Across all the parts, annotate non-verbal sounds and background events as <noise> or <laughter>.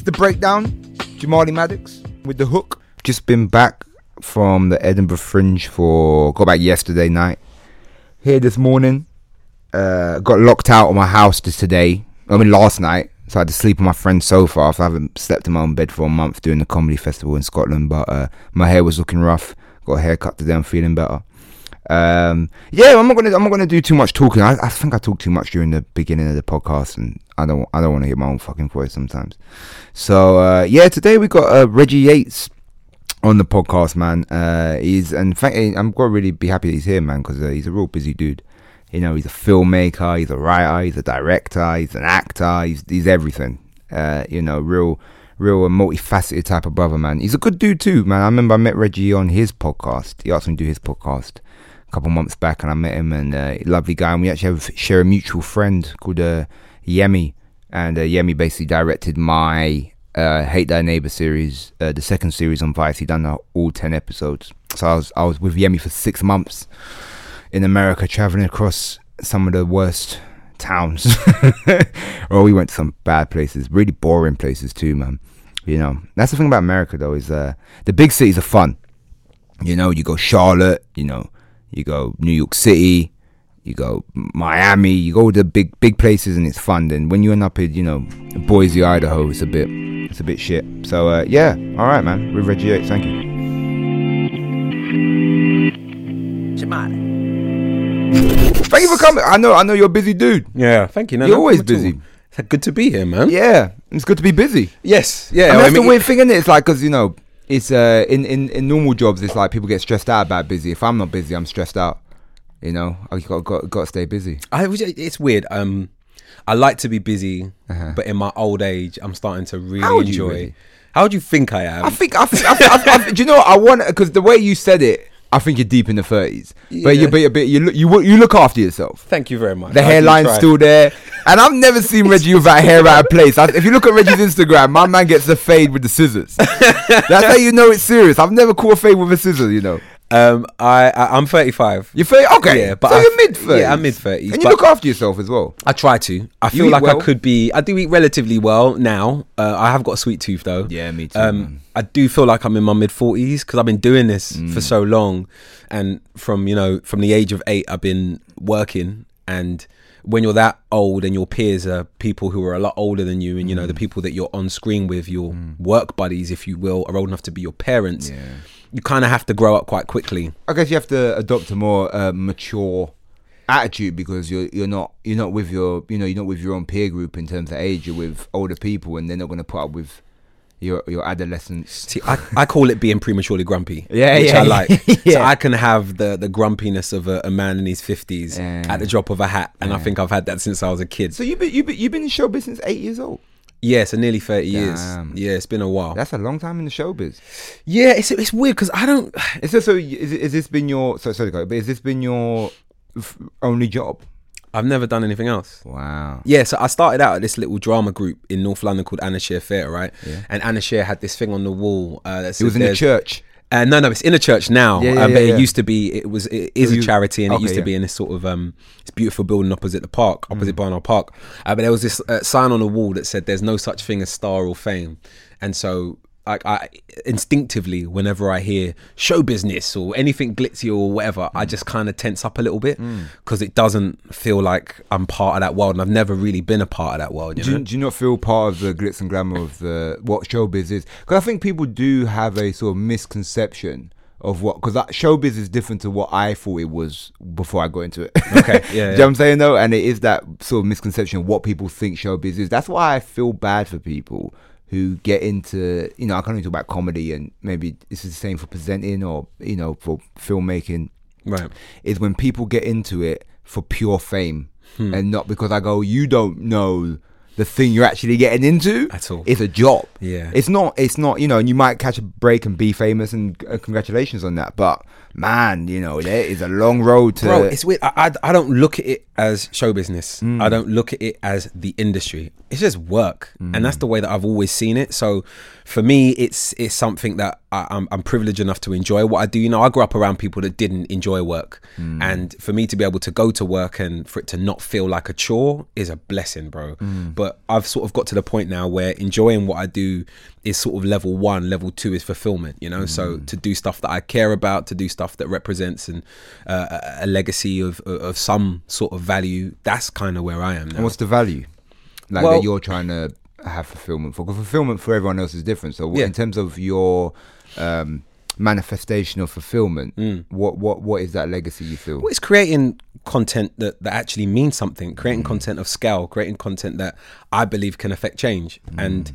It's the breakdown. Jamali Maddox with the hook. Just been back from the Edinburgh Fringe for got back yesterday night. Here this morning. Uh, got locked out of my house just today. I mean last night. So I had to sleep on my friend's sofa after I haven't slept in my own bed for a month doing the comedy festival in Scotland. But uh, my hair was looking rough. Got a haircut today. I'm feeling better. Um, yeah, I'm not gonna I'm not gonna do too much talking. I, I think I talked too much during the beginning of the podcast, and I don't I don't want to hear my own fucking voice sometimes. So uh, yeah, today we got uh, Reggie Yates on the podcast, man. Uh, he's and fact, I'm gonna really be happy he's here, man, because uh, he's a real busy dude. You know, he's a filmmaker, he's a writer, he's a director, he's an actor, he's he's everything. Uh, you know, real real multifaceted type of brother, man. He's a good dude too, man. I remember I met Reggie on his podcast. He asked me to do his podcast a couple months back, and I met him, and uh, lovely guy. And we actually have share a mutual friend called uh, Yemi, and uh, Yemi basically directed my uh, Hate Thy Neighbor series, uh, the second series on Vice. He done all ten episodes. So I was I was with Yemi for six months in America, traveling across some of the worst towns. <laughs> or we went to some bad places, really boring places too, man. You know, that's the thing about America though is uh, the big cities are fun. You know, you go Charlotte, you know, you go New York City, you go Miami, you go to the big big places and it's fun. Then when you end up in you know Boise, Idaho, it's a bit it's a bit shit. So uh, yeah, all right, man. With Reggie Yates, thank you. Thank you for coming. I know I know you're a busy dude. Yeah, thank you. No, You're no always problem all. busy. It's good to be here, man. Yeah, it's good to be busy. Yes. Yeah. I mean, that's I mean, the weird thing, isn't it? It's like because you know, it's uh, in, in in normal jobs, it's like people get stressed out about busy. If I'm not busy, I'm stressed out. You know, I got got got to stay busy. I it's weird. Um, I like to be busy, Uh-huh. but in my old age, I'm starting to really How enjoy. really? How do you think I am? I think I think I, I, I, do you know what I want? Because the way you said it, I think you're deep in the thirties. But you Yeah. but you but you look you you look after yourself. Thank you very much. The I hairline's still there, and I've never seen <laughs> Reggie without hair out of place. I, if you look at Reggie's Instagram, my man gets a fade with the scissors. <laughs> That's how you know it's serious. I've never caught a fade with a scissor. You know. Um, I, I I'm 35. You're 30, okay. Yeah, but so I- you're mid 30s. yeah, I'm mid-thirties, And you look after yourself as well. I try to. I You feel like well? I could be. I do eat relatively well now. Uh, I have got a sweet tooth though. Yeah, me too, Um. Mm. I do feel like I'm in my mid forties because I've been doing this for so long, and from you know from the age of eight, I've been working. And when you're that old, and your peers are people who are a lot older than you, and you know Mm. the people that you're on screen with, your work buddies, if you will, are old enough to be your parents. You kind of have to grow up quite quickly. I guess you have to adopt a more uh, mature attitude because you're you're not you're not with your you know you're not with your own peer group in terms of age. You're with older people, and they're not going to put up with your your adolescence. See, I, I call it being prematurely grumpy. <laughs> Yeah, which yeah, I like. <laughs> yeah. So I can have the the grumpiness of a, a man in his fifties Yeah. at the drop of a hat, and I think I've had that since I was a kid. So you've been you've been, you've been in show business eight years old. Yeah, so nearly thirty years. Yeah, it's been a while. That's a long time in the showbiz. yeah, it's it's weird because I don't. <sighs> Is this so? Is, is this been your so sorry, but has this been your f- only job? I've never done anything else. Wow. Yeah, so I started out at this little drama group in North London called Anna Scher Theatre, right? Yeah. And Anna Scher had this thing on the wall uh, that It was in the church. Uh, no, no, it's in a church now. Yeah, yeah, uh, but yeah, it used to be. It was. It is So a charity, and okay, it used to be in this sort of um, this beautiful building opposite the park, Mm. opposite Barnard Park. Uh, but there was this uh, sign on the wall that said, "There's no such thing as star or fame," and so like I instinctively, whenever I hear show business or anything glitzy or whatever, I just mm. kind of tense up a little bit mm. because it doesn't feel like I'm part of that world, and I've never really been a part of that world. You Do you, do you not feel part of the glitz and glamour of the what showbiz is? Because I think people do have a sort of misconception of what because that showbiz is different to what I thought it was before I got into it. Okay, <laughs> Do yeah, you know what I'm saying though? And it is that sort of misconception of what people think showbiz is. That's why I feel bad for people who get into you know I can only talk about comedy and maybe this is the same for presenting or you know for filmmaking Right. is when people get into it for pure fame Hmm. and not because I go, you don't know the thing you're actually getting into At all. It's a job. Yeah. It's not. It's not. You know, and you might catch a break and be famous, and uh, congratulations on that. But man, you know, there is a long road to. Bro, it's weird. I, I, I don't look at it as show business. Mm. I don't look at it as the industry. It's just work, and that's the way that I've always seen it. So, for me, it's it's something that I, I'm, I'm privileged enough to enjoy what I do. You know, I grew up around people that didn't enjoy work, Mm. and for me to be able to go to work and for it to not feel like a chore is a blessing, bro. Mm. But I've sort of got to the point now where enjoying what I do is sort of level one. Level two is fulfillment. You know, so Mm. to do stuff that I care about, to do stuff that represents and uh, a- legacy of of some sort of value. That's kind of where I am and what's the value? Like Well- that you're trying to have fulfillment for. 'Cause fulfillment for everyone else is different. So, Yeah. in terms of your um, manifestation of fulfillment, what what what is that legacy you feel? Mm. Well, it's creating content that, that actually means something, creating content of scale, creating content that I believe can affect change. And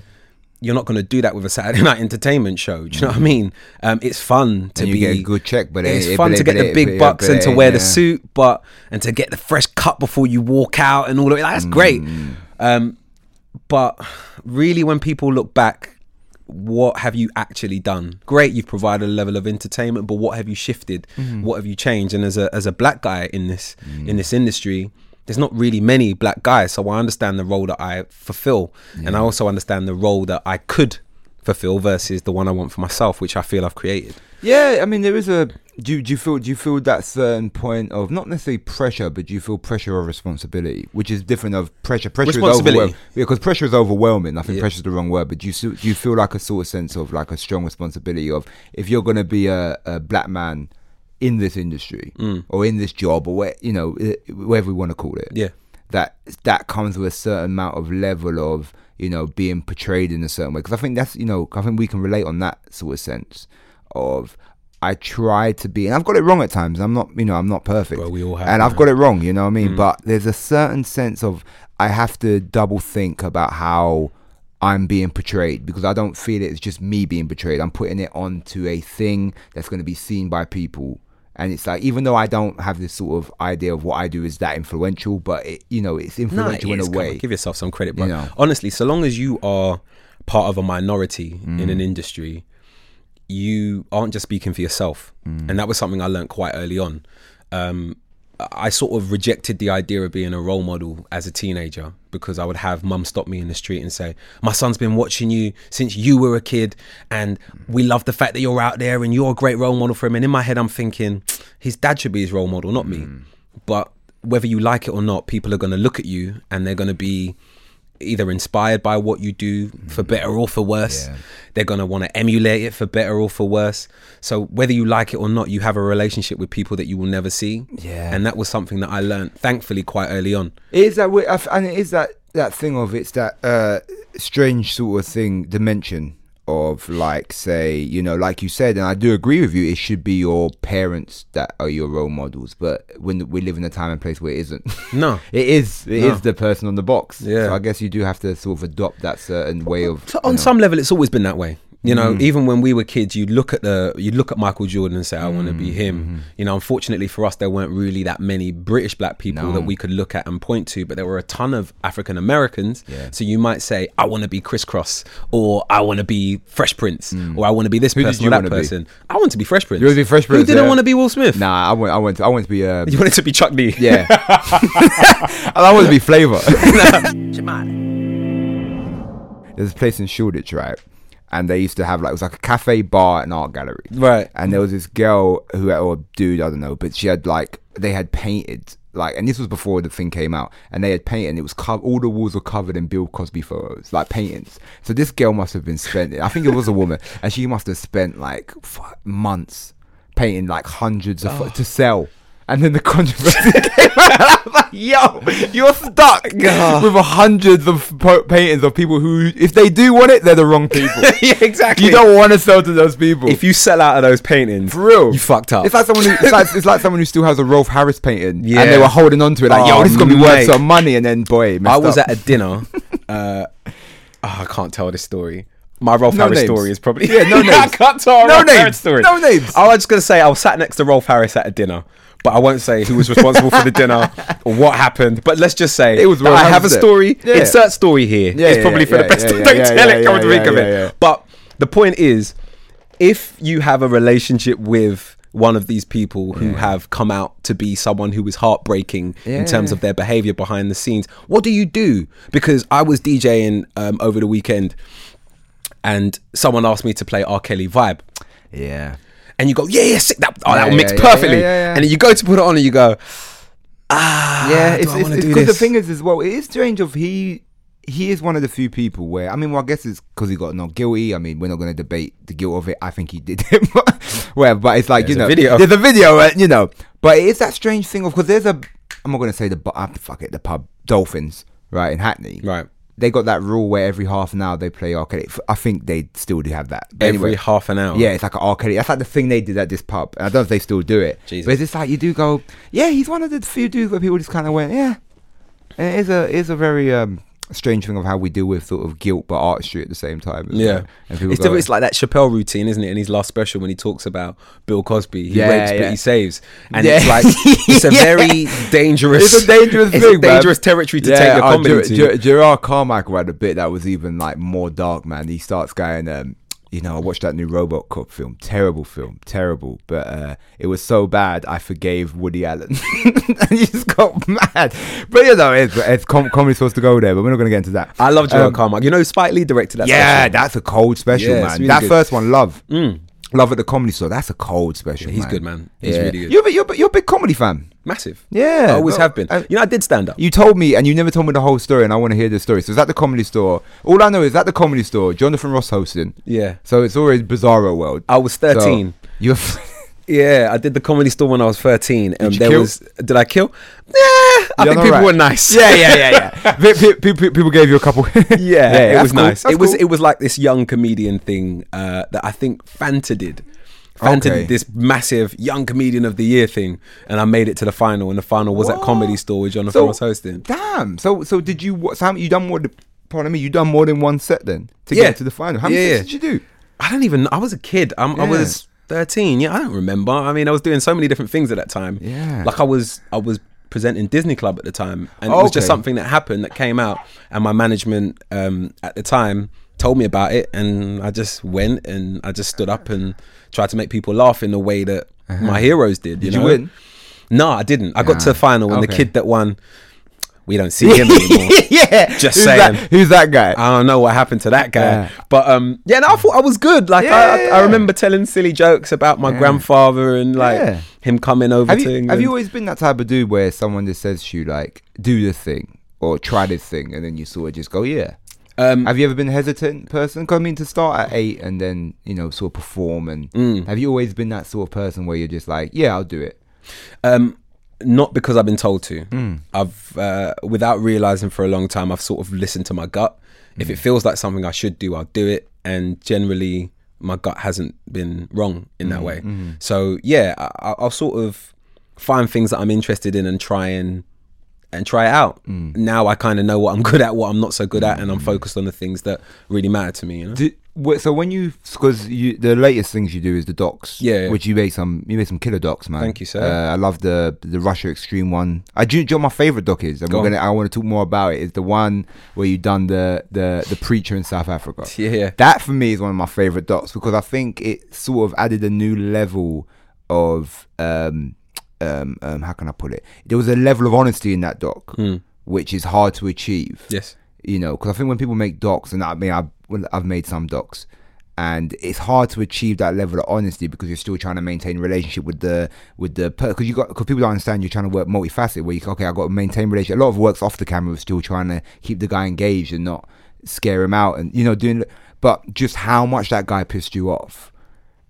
you're not going to do that with a Saturday <laughs> night entertainment show. Do you know what I mean? Um, it's fun to be get a good check, but it's it- fun but to get but the big it- bucks and to it- wear the suit, but and to get the fresh cut before you walk out and all of it. That's great. Mm. Um, but really, when people look back, what have you actually done? Great, you've provided a level of entertainment, but what have you shifted? Mm-hmm. What have you changed? And as a as a black guy in this Mm. in this industry, there's not really many black guys, so I understand the role that I fulfill, and I also understand the role that I could fulfill versus the one I want for myself, which I feel I've created. Yeah, I mean, there is a. Do you, do you feel do you feel that certain point of not necessarily pressure, but do you feel pressure of responsibility, which is different of pressure? Pressure is overwhelming because pressure is overwhelming. I think Yeah. pressure is the wrong word, but do you do you feel like a sort of sense of like a strong responsibility of if you're going to be a, a black man in this industry Mm. or in this job or where you know eh, whatever we want to call it, Yeah. that that comes with a certain amount of level of you know being portrayed in a certain way. Because I think that's you know I think we can relate on that sort of sense of I try to be and I've got it wrong at times. I'm not you know I'm not perfect. Bro, we all have, and I've got it wrong you know what I mean? But there's a certain sense of I have to double think about how I'm being portrayed because I don't feel it's just me being portrayed. I'm putting it onto a thing that's going to be seen by people and it's like even though I don't have this sort of idea of what I do is that influential, but it, you know it's influential in it a come on, way. Give yourself some credit, bro. You know. Honestly, so long as you are part of a minority in Mm. an industry, you aren't just speaking for yourself. Mm. And that was something I learned quite early on. Um, I sort of rejected the idea of being a role model as a teenager because I would have mum stop me in the street and say, My son's been watching you since you were a kid, and we love the fact that you're out there and you're a great role model for him. And in my head, I'm thinking, His dad should be his role model, not me. Hmm. But whether you like it or not, people are going to look at you and they're going to be either inspired by what you do for better or for worse. Yeah. They're going to want to emulate it for better or for worse. So whether you like it or not, you have a relationship with people that you will never see. Yeah. And that was something that I learned, thankfully, quite early on. It is that and it is that that thing of it's that uh, strange sort of thing dimension of like say you know like you said and I do agree with you it should be your parents that are your role models but when we live in a time and place where it isn't <laughs> No. it is it is No. the person on the box Yeah. so I guess you do have to sort of adopt that certain way of So you on know. some level, it's always been that way. You Mm. know, even when we were kids, you'd look at the you'd look at Michael Jordan and say, "I want to Mm, be him." mm-hmm. You know, unfortunately for us, there weren't really that many British black people No. that we could look at and point to, but there were a ton of African Americans. Yeah. So you might say, "I want to be Kris Kross," or "I want to be Fresh Prince," or "I want to be this Mm. Who person you or that wanna be? I want to be Fresh Prince. You wanna be Fresh Prince, Who didn't yeah. want to be Will Smith? nah I want I want I want to be uh, <laughs> You wanted to be Chuck D. yeah and <laughs> <laughs> I want to be flavor there's a place in Shoreditch right and they used to have like it was like a cafe bar and art gallery Right. and there was this girl who or dude I don't know but she had like they had painted like, and this was before the thing came out, and they had painted. And it was co- all the walls were covered in Bill Cosby photos, like paintings. So this girl must have been spending. I think it was a woman, and she must have spent like f- months painting like hundreds of oh. pho- to sell. And then the controversy <laughs> came out. Like, "Yo, you're stuck with hundreds of po- paintings of people who, if they do want it, they're the wrong people. <laughs> yeah, exactly. you don't want to sell to those people. if you sell out of those paintings, For real, you fucked up. It's like someone who it's like, <laughs> it's like someone who still has a Rolf Harris painting, Yeah. and they were holding on to it like, Oh, "Yo, this is gonna be worth some money," and then boy, I was up. at a dinner. Uh, oh, I can't tell this story. My Rolf No Harris names. story is probably Yeah, no I names. can't tell No Rolf names. Harris story. No names. I was just gonna say I was sat next to Rolf Harris at a dinner, but I won't say who was responsible for the dinner or what happened. But let's just say It was I have a story. Yeah. Insert story here. Yeah, it's yeah, probably for the best. <laughs> Don't tell it. Come to think of it. But the point is, if you have a relationship with one of these people who have come out to be someone who is heartbreaking in terms of their behavior behind the scenes, what do you do? Because I was DJing um, over the weekend and someone asked me to play R. Kelly Vibe. yeah. And you go, yeah, yeah, sick. That, oh, Yeah, that will mix perfectly. And then you go to put it on and you go, ah, yeah, it's it's it's do because the thing is as well. It is strange of he he is one of the few people where I mean, well, I guess it's because he got not guilty. I mean, we're not going to debate the guilt of it. I think he did it, but <laughs> well, but it's like you know, video. there's a video, uh, you know, but it is that strange thing of because there's a I'm not going to say the bu- uh, fuck it the pub Dolphins right in Hackney Right. They got that rule where every half an hour they play arcade. I think they still do have that. But Every anyway. half an hour. Yeah, it's like an arcade. That's like the thing they did at this pub. And I don't know if they still do it. Jesus. But it's just like you do go, yeah, he's one of the few dudes where people just kind of went, yeah. And it is a it is a very um, strange thing of how we deal with sort of guilt but artistry at the same time. Yeah, it's, go, it's like that Chappelle routine, isn't it? In his last special, when he talks about Bill Cosby, he Yeah, rapes but he saves, and Yeah. it's like <laughs> it's a Yeah. very dangerous. It's a dangerous it's thing, a dangerous man. territory to Yeah, take your uh, comedy Ger- to. Ger- Jerrod Carmichael had a bit that was even like more dark, man. He starts going, um, you know, I watched that new RoboCop film, terrible film, terrible, but uh, it was so bad I forgave Woody Allen, <laughs> and he just got mad. But you know, it's, it's com- comedy's supposed to go there, but we're not going to get into that. I love Jerrod Um, Carmichael. You know, Spike Lee directed that. yeah, special? that's a cold special, Yeah, man. really that good. Mm. first one, Love. Love at the comedy store. That's a cold special. he's man. good, man. He's Yeah. really good. You're, you're, you're a big comedy fan. Massive. Yeah, I always well, have been. uh, you know, I did stand up. You told me, and you never told me the whole story, and I want to hear the story. So it's at the comedy store. All I know is at the comedy store, Jonathan Ross hosting. Yeah. So it's always Bizarro World. I was So 13. you're. <laughs> Yeah, I did the comedy store when I was 13. And you there kill? was. Did I kill? Yeah, I You're think people right. were nice. Yeah, yeah, yeah, yeah. <laughs> Pe- pe- pe- pe- people gave you a couple. <laughs> yeah, it was cool. nice. That's It was it was like this young comedian thing uh, that I think Fanta did. Fanta Okay. did this massive young comedian of the year thing, and I made it to the final. And the final was at Comedy Store with Jonathan So Ross hosting. Damn. So so did you? What? So how, you done more? Than, pardon me. You done more than one set then to Yeah. get to the final. How many Yeah, sets yeah. did you do? I don't even. I was a kid. I'm, I was 13. Yeah, I don't remember. I mean, I was doing so many different things at that time. Yeah. like I was I was presenting Disney Club at the time, and it was just something that happened that came out, and my management um, at the time told me about it, and I just went and I just stood up and tried to make people laugh in the way that my heroes did. You Uh-huh. Did you know? win? No, I didn't. I got to the final, and the kid that won, we don't see <laughs> him anymore. yeah. Just who's saying. That, who's that guy? I don't know what happened to that guy, Yeah. but um, yeah, no, I thought I was good. Like Yeah, I, I, yeah, I remember telling silly jokes about my grandfather and like Yeah. him coming over have to you, England. have you always been that type of dude where someone just says to you like, "Do this thing" or "Try this thing," and then you sort of just go, "Yeah." Um, Have you ever been a hesitant person? I mean, to start at eight and then you know sort of perform, and Mm. have you always been that sort of person where you're just like, "Yeah, I'll do it." um, not because I've been told to. Hmm. I've uh, without realizing for a long time. I've sort of listened to my gut. If Hmm. it feels like something I should do, I'll do it. And generally, my gut hasn't been wrong in that way. So yeah, I, I'll sort of find things that I'm interested in and try and and try it out. Hmm. Now I kind of know what I'm <laughs> good at, what I'm not so good at, and I'm focused on the things that really matter to me. You know. So when you, because you, the latest things you do is the docs, Yeah, yeah. which you made some, you made some killer docs, man. Thank you, sir. Uh, I love the the Russia Extreme one. I do. do you know my favorite doc is, and Go we're on. gonna. I want to talk more about it. Is the one where you done the the the preacher in South Africa. <laughs> Yeah, yeah. That for me is one of my favorite docs because I think it sort of added a new level of um um um how can I put it? There was a level of honesty in that doc, which is hard to achieve Yes. you know, because I think when people make docs, and I mean, I've, I've made some docs, and it's hard to achieve that level of honesty because you're still trying to maintain a relationship with the with the because you got because people don't understand you're trying to work multifaceted where you okay I got to maintain relationship. A lot of works off the camera still trying to keep the guy engaged and not scare him out and you know doing but just how much that guy pissed you off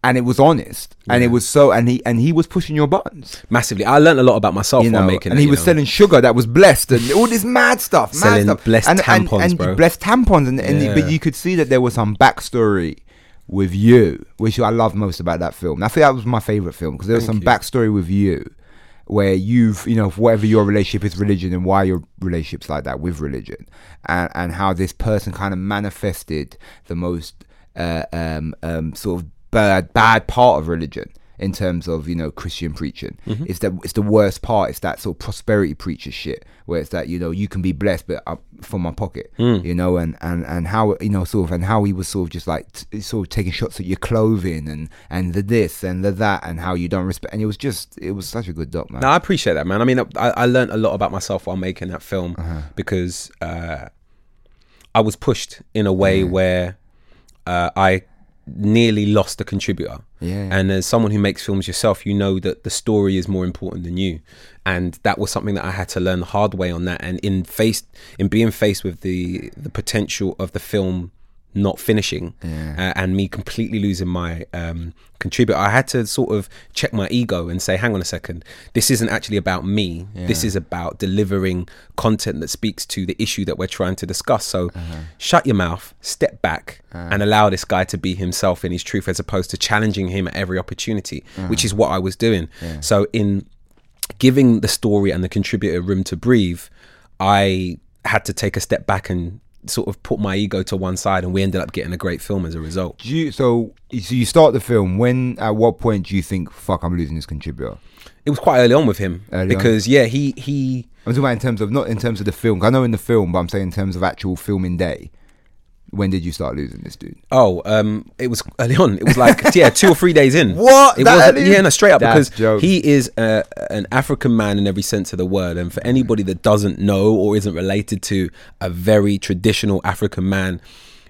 and it was honest and it was so and he and he was pushing your buttons Massively, I learned a lot about myself you while know, making and it. he was know. selling sugar that was blessed and all this mad stuff, mad Selling stuff. blessed and, tampons, and, and bro. blessed tampons, and, and but you could see that there was some backstory with you, which I love most about that film. I think that was my favorite film because there was some you. backstory with you, where you've you know whatever your relationship is religion and why your relationship's like that with religion, and and how this person kind of manifested the most uh, um, um, sort of bad bad part of religion in terms of you know Christian preaching. Mm-hmm. It's that it's the worst part. It's that sort of prosperity preacher shit where it's that you know you can be blessed, but uh, from my pocket, Mm. you know, and and and how you know sort of and how he was sort of just like t- sort of taking shots at your clothing and and the this and the that and how you don't respect. And it was just it was such a good doc, man. No, I appreciate that, man. I mean, I, I learned a lot about myself while making that film Uh-huh. because uh, I was pushed in a way where uh, I nearly lost a contributor. Yeah. And as someone who makes films yourself, you know that the story is more important than you. And that was something that I had to learn the hard way on that. And in faced in being faced with the the potential of the film not finishing uh, and me completely losing my um, contributor, I had to sort of check my ego and say, hang on a second, this isn't actually about me. This is about delivering content that speaks to the issue that we're trying to discuss. So shut your mouth, step back, and allow this guy to be himself in his truth as opposed to challenging him at every opportunity, which is what I was doing. So in giving the story and the contributor room to breathe, I had to take a step back and sort of put my ego to one side, and we ended up getting a great film as a result. Do you, so so you start the film. When at what point do you think fuck I'm losing this contributor? It was quite early on with him Early on? because yeah, he he I'm talking about in terms of not in terms of the film. I know in the film, but I'm saying in terms of actual filming day. When did you start losing this dude? Oh, um, it was early on. It was like <laughs> yeah, two or three days in. What? It That was yeah, no, straight up That's because jokes. he is uh, an African man in every sense of the word, and for anybody that doesn't know or isn't related to a very traditional African man.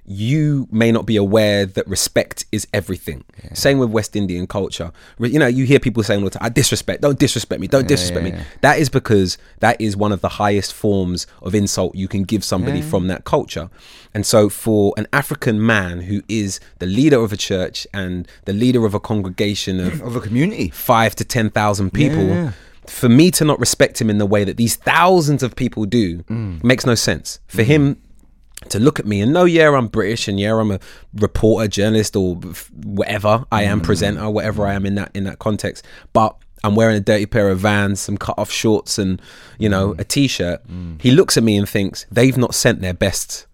You may not be aware that respect is everything. Same with West Indian culture. Re- You know, you hear people saying all the time, "I disrespect. Don't disrespect me. Don't disrespect yeah, me." That is because that is one of the highest forms of insult you can give somebody from that culture. And so, for an African man who is the leader of a church and the leader of a congregation of Of a community. five to ten thousand people, Yeah. for me to not respect him in the way that these thousands of people do Mm. makes no sense. For him to look at me and know, yeah, I'm British and yeah, I'm a reporter, journalist, or whatever I am, mm. presenter, whatever I am in that in that context, but. I'm wearing a dirty pair of Vans, some cut off shorts, and you know mm. a t-shirt. Mm. He looks at me and thinks they've not sent their best.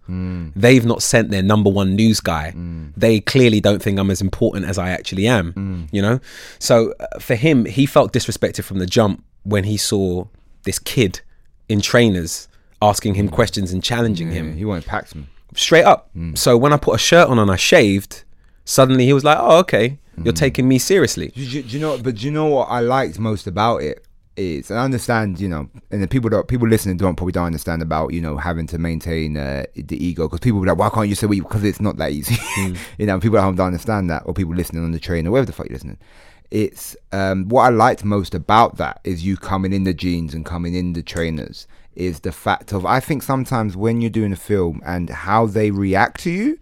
They've not sent their number one news guy. They clearly don't think I'm as important as I actually am. You know, so uh, for him, he felt disrespected from the jump when he saw this kid in trainers asking him questions and challenging Yeah, him he won't pack me. straight up. So when I put a shirt on and I shaved, suddenly he was like, "Oh, okay, you're taking me seriously." Do you, do you know? But do you know what I liked most about it is, and I understand, you know, and the people that people listening don't probably don't understand about you know having to maintain uh, the ego because people be like, why can't you say what? Because it's not that easy. <laughs> you know, people at home don't understand that, or people listening on the train or wherever the fuck you're listening. It's um, what I liked most about that is you coming in the jeans and coming in the trainers. Is the fact of I think sometimes when you're doing a film and how they react to you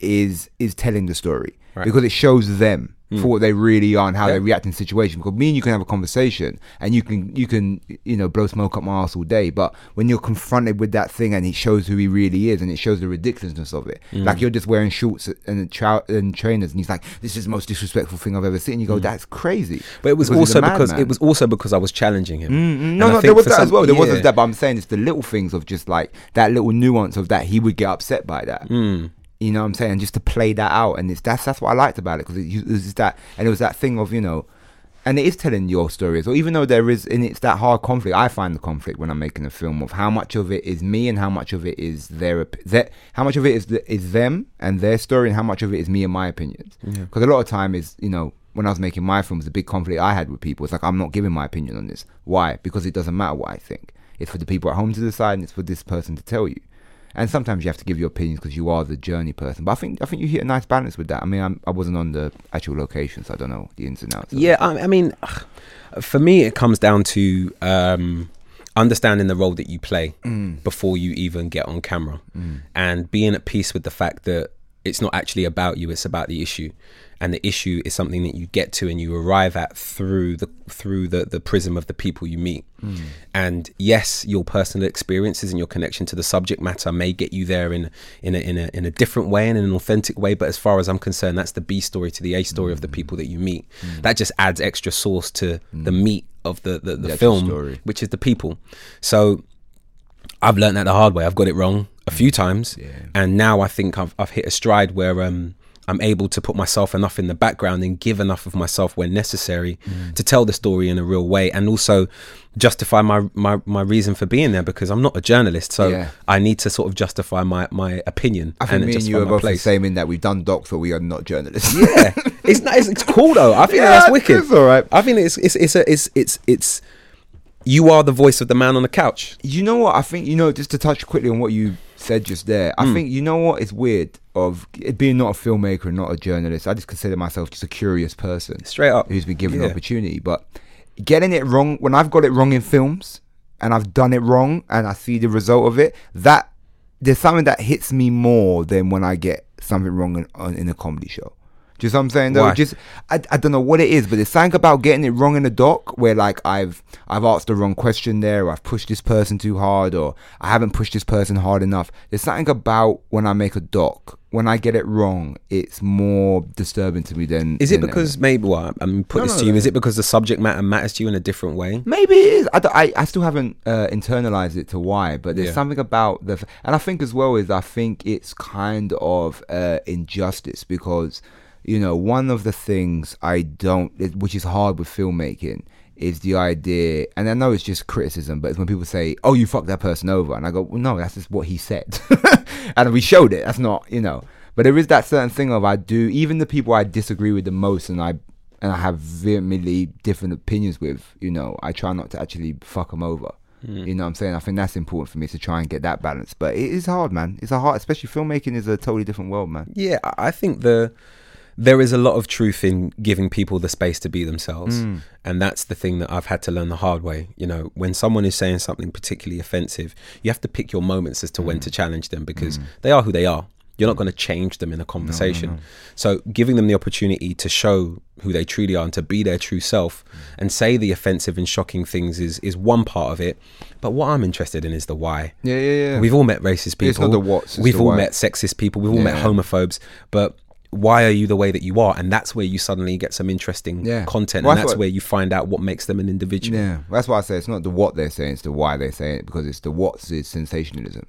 is is telling the story. Because it shows them for what they really are and how they react in situations. Because me and you can have a conversation and you can you can you know blow smoke up my ass all day, but when you're confronted with that thing and it shows who he really is and it shows the ridiculousness of it, like you're just wearing shorts and trou- and trainers and he's like, "This is the most disrespectful thing I've ever seen." You go, "That's crazy." But it was Because also because madman. it was also because I was challenging him. Mm, And No, no, there was that some- as well. There yeah. that, but I'm saying it's the little things of just like that little nuance of that he would get upset by that. Mm. You know what I'm saying? Just to play that out, and it's that's that's what I liked about it because it, it was that, and it was that thing of you know, and it is telling your stories. Or even though there is, and it's that hard conflict. I find the conflict when I'm making a film of how much of it is me and how much of it is their, how much of it is the, is them and their story, and how much of it is me and my opinions. Because a lot of time is you know when I was making my films, the big conflict I had with people. It's like I'm not giving my opinion on this. Why? Because it doesn't matter what I think. It's for the people at home to decide, and it's for this person to tell you. And sometimes you have to give your opinions because you are the journey person. But I think I think you hit a nice balance with that. I mean, I'm, I wasn't on the actual location, so I don't know the ins and outs. Yeah, I, I mean, for me, it comes down to um, understanding the role that you play before you even get on camera, and being at peace with the fact that it's not actually about you; it's about the issue, and the issue is something that you get to and you arrive at through the through the the prism of the people you meet. Hmm. And yes, your personal experiences and your connection to the subject matter may get you there in in a, in a in a different way and in an authentic way. But as far as I'm concerned, that's the B story to the A story of the hmm. people that you meet. Hmm. That just adds extra sauce to the meat of the the, the The film, story. which is the people. So I've learned that the hard way. I've got it wrong a few times, and now I think I've I've hit a stride where um I'm able to put myself enough in the background and give enough of myself when necessary Mm. to tell the story in a real way, and also justify my my my reason for being there because I'm not a journalist, so Yeah. I need to sort of justify my my opinion. I think me and you are both the same in that we've done docs, but we are not journalists. Yeah, <laughs> it's nice. It's cool though. I think Yeah, that's wicked. it's all right. I think it's it's it's a, it's it's it's you are the voice of the man on the couch. You know what? I think you know. Just to touch quickly on what you said just there, I hmm. think you know what is weird of it being not a filmmaker and not a journalist. I just consider myself just a curious person, Straight up. who's been given Yeah. an opportunity. But getting it wrong when I've got it wrong in films and I've done it wrong and I see the result of it, that there's something that hits me more than when I get something wrong in, in a comedy show. Do you know what I'm saying? Though, Why? just I, I don't know what it is, but there's something about getting it wrong in a doc where like I've I've asked the wrong question there, or I've pushed this person too hard, or I haven't pushed this person hard enough. There's something about when I make a doc when I get it wrong, it's more disturbing to me than. Is it than- because maybe well, I'm putting No, this to you. no. Is it because the subject matter matters to you in a different way? Maybe it is. I, I, I still haven't uh, internalized it to why, but there's Yeah. something about the, f- and I think as well is I think it's kind of uh, injustice because you know one of the things I don't, which is hard with filmmaking, is the idea, and I know it's just criticism, but it's when people say, "Oh, you fucked that person over," and I go, "Well, no, that's just what he said," <laughs> and we showed it. That's not, you know. But there is that certain thing of I do even the people I disagree with the most, and I and I have vehemently different opinions with, you know, I try not to actually fuck them over. Hmm. You know what I'm saying? I think that's important for me to try and get that balance. But it is hard, man. It's a hard, especially filmmaking is a totally different world, man. Yeah, I think the there is a lot of truth in giving people the space to be themselves, Mm. and that's the thing that I've had to learn the hard way. You know, when someone is saying something particularly offensive, you have to pick your moments as to Mm. when to challenge them because they are who they are. You're not going to change them in a conversation. So, giving them the opportunity to show who they truly are and to be their true self Mm. and say the offensive and shocking things is is one part of it. But what I'm interested in is the why. Yeah, yeah, yeah. We've all met racist people. It's not the what's, We've the all why. met sexist people. We've all met homophobes. But why are you the way that you are? And that's where you suddenly get some interesting Yeah. content, Well, and that's that's what- where you find out what makes them an individual. yeah, that's why I say it's not the what they're saying, it's the why they're saying it because it's the what's is sensationalism.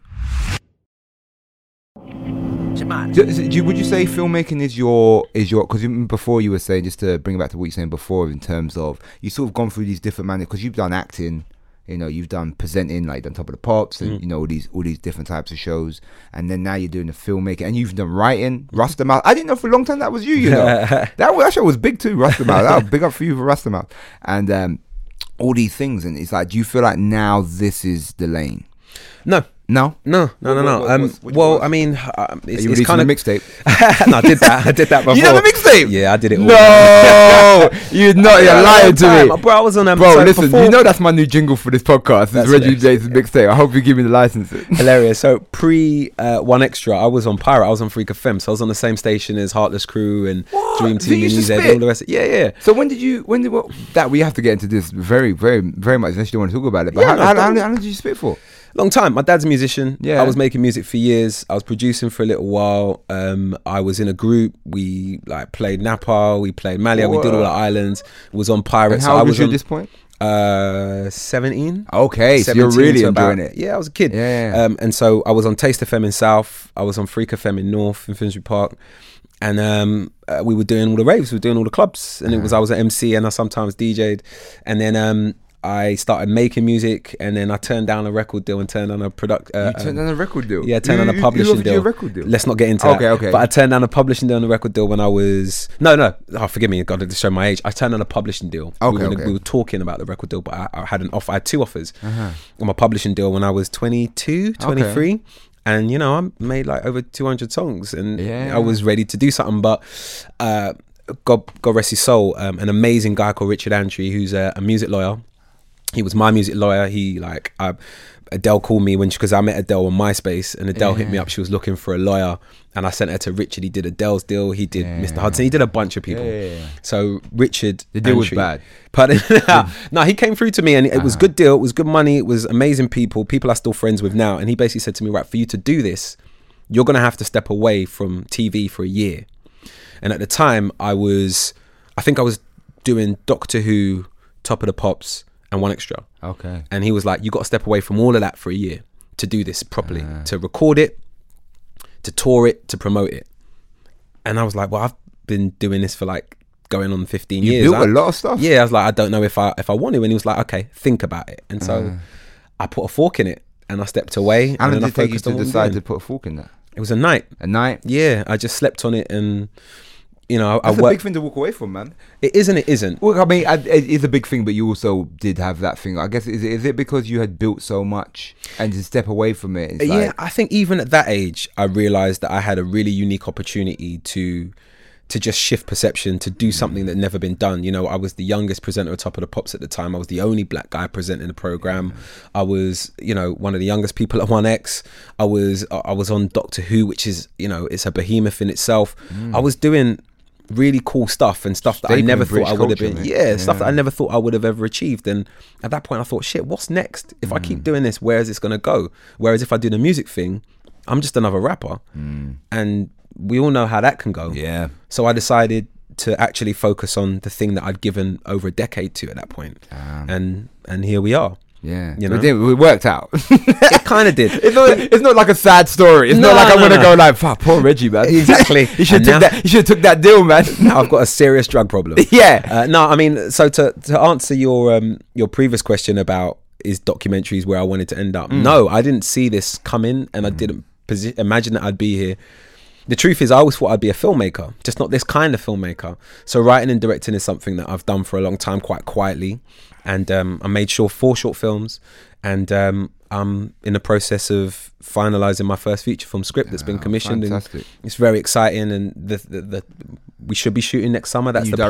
Do, is it- do would you say filmmaking is your is your because before you were saying just to bring it back to what you were saying before in terms of you sort of gone through these different manners because you've done acting, you know, you've done presenting like on Top of the Pops and you know all these all these different types of shows, and then now you're doing the filmmaking and you've done writing. Rastamouse, I didn't know for a long time that was you. You know, <laughs> that that show was big too. Rastamouse, <laughs> that was big up for you for Rastamouse, and um, all these things. And it's like, do you feel like now this is the lane? No. No, No, no, no, What- no. what- um, what- well, I mean, um, it's, you it's kind a of mixtape? <laughs> no, I did that. I did that <laughs> before. You have a mixtape? Yeah, I did it. All No, <laughs> you're not. You're lying to me, Bro, I was on um, Bro, so listen. before- You know that's my new jingle for this podcast. It's That's Reggie hilarious. James' mixtape. I hope you give me the license. hilarious. So pre uh, 1Xtra, I was on Pirate. I was on Freak FM, so I was on the same station as Heartless Crew and What? Dream So Team you and used EZ to and all spit? the rest. Yeah, yeah. So when did you? When did what, that? We have to get into this very, very, very much. Unless you don't want to talk about it. But Yeah, how, no, how, how, don't- how long did you spit for? Long time. My dad's a musician. Yeah. I was making music for years. I was producing for a little while. Um, I was in a group. We like played Napa. We played Malia. We did all the islands. Was on Pirates. And how so old was was you on, at this point? Uh, seventeen. Okay, so you're 17 really enjoying about- it. Yeah, I was a kid. Yeah, yeah. Um, and so I was on Taste FM in South. I was on Freak FM in North, in Finsbury Park. And um, uh, we were doing all the raves, we were doing all the clubs, and it was I was an MC and I sometimes DJ'd, and then um, I started making music, and then I turned down a record deal and turned down a product. Uh, You turned um, down a record deal. yeah, I turned Who- down a publishing you deal. deal. Let's not get into Okay, that. okay. okay. But I turned down a publishing deal and a record deal when I was no, no. Oh, forgive me. Got to show my age. I turned down a publishing deal. Okay, we were, okay. we were talking about the record deal, but I, I had an offer. I had two offers Uh-huh. on my publishing deal when I was 22, 23. and you know I made like over 200 songs, and Yeah. I was ready to do something. But uh, God, God rest his soul, um, an amazing guy called Richard Andrew, who's a, a music lawyer. He was my music lawyer. He like I, Adele called me when because I met Adele on MySpace, and Adele hit me up. She was looking for a lawyer, and I sent her to Richard. He did Adele's deal. He did Mr. Hudson. He did a bunch of people. Yeah, yeah, yeah. So Richard, The deal was bad. Pardon? <laughs> <laughs> no, he came through to me, and it was ah. good deal. It was good money. It was amazing people. People I'm still friends with now. And he basically said to me, right, for you to do this, you're gonna have to step away from TV for a year. And at the time, I was, I think I was doing Doctor Who, Top of the Pops, and 1Xtra. Okay. And he was like, you got to step away from all of that for a year to do this properly, to record it, to tour it, to promote it. And I was like, well, I've been doing this for like going on 15 You years. built I- a lot of stuff. Yeah, I was like, I don't know if I if I want to. And he was like, okay, think about it. And so I put a fork in it and I stepped away. How and I did it take you focused to decide to put a fork in that? It was a night. A night. Yeah, I just slept on it and, you know, I That's a big thing to walk away from, man. It is and it isn't. Well, I mean, I- it is a big thing, but you also did have that thing. I guess is it, is it because you had built so much and to step away from it? It's yeah, like, I think even at that age, I realized that I had a really unique opportunity to to just shift perception, to do mm. something that never been done. You know, I was the youngest presenter at Top of the Pops at the time. I was the only black guy presenting the program. Mm. I was, you know, one of the youngest people at One X. I was I was on Doctor Who, which is, you know, it's a behemoth in itself. Mm. I was doing really cool stuff and stuff that I never thought I would have been. mate. Yeah, stuff that I never thought I would have ever achieved. And at that point, I thought, shit, what's next? If I keep doing this, where is this going to go? Whereas if I do the music thing, I'm just another rapper. And we all know how that can go. Yeah. So I decided to actually focus on the thing that I'd given over a decade to at that point. And and here we are. Yeah, You know? then it worked out. It kind of did. <laughs> It's not. It's not like a sad story. It's No, not like I'm no, gonna no. go like, "Fuck, poor Reggie, man." Exactly. <laughs> you should took now- that. You should have took that deal, man. <laughs> now I've got a serious drug problem. Yeah. Uh, no, I mean, so to to answer your um your previous question about is documentaries where I wanted to end up. No, I didn't see this coming, and I didn't posi- imagine that I'd be here. The truth is, I always thought I'd be a filmmaker, just not this kind of filmmaker. So writing and directing is something that I've done for a long time, quite quietly, and um, I made sure four short films, and um, I'm in the process of finalizing my first feature film script that's been commissioned. And it's very exciting, and the, the, the we should be shooting next summer. That's You the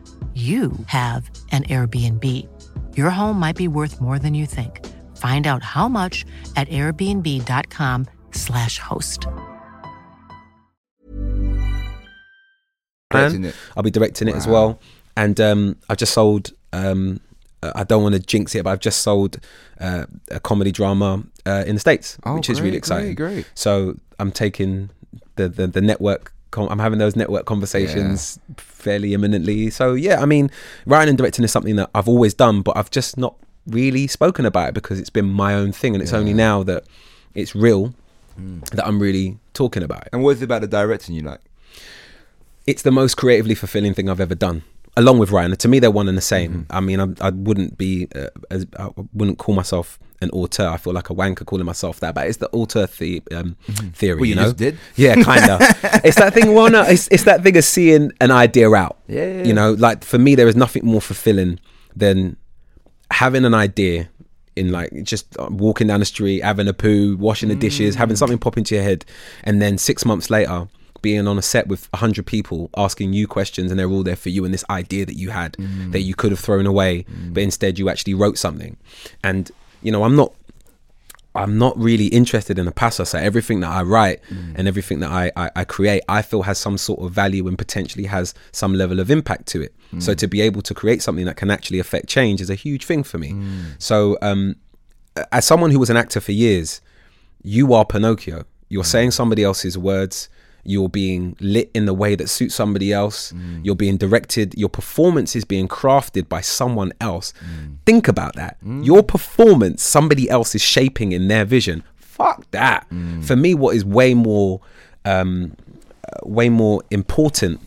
you have an Airbnb. Your home might be worth more than you think. Find out how much at airbnb.com/slash host. Directing. I'll be directing it as well. And um, I've just sold. Um, uh, I don't want to jinx it, but I've just sold uh, a comedy drama uh, in the states, Oh, which is really exciting. great, great. So I'm taking the the, the network. I'm having those network conversations fairly imminently. So yeah, I mean, writing and directing is something that I've always done, but I've just not really spoken about it because it's been my own thing, and it's only now that it's real Hmm. that I'm really talking about it And what is it about the directing you like? it's the most creatively fulfilling thing I've ever done. Along with Ryan, to me they're one and the same. Mm-hmm. I mean, I, I wouldn't be, uh, as, I wouldn't call myself an auteur. I feel like a wanker calling myself that, but it's the auteur the, um, theory. Well, you know, just did. yeah, kind of. <laughs> it's that thing. Well, no, it's, it's that thing of seeing an idea out. Yeah, yeah, You know, like for me, there is nothing more fulfilling than having an idea in like just uh, walking down the street, having a poo, washing the dishes, having something pop into your head, and then six months later being on a set with a hundred people asking you questions and they're all there for you and this idea that you had that you could have thrown away, but instead you actually wrote something. And you know, I'm not I'm not really interested in a passer. So everything that I write mm. and everything that I, I, I create, I feel has some sort of value and potentially has some level of impact to it. So mm. to be able to create something that can actually affect change is a huge thing for me. Mm. So um, as someone who was an actor for years, you are Pinocchio. You're saying somebody else's words. You're being lit in the way that suits somebody else. You're being directed. Your performance is being crafted by someone else. Think about that. Your performance, somebody else is shaping in their vision. Fuck that. For me, what is way more, um, uh, way more important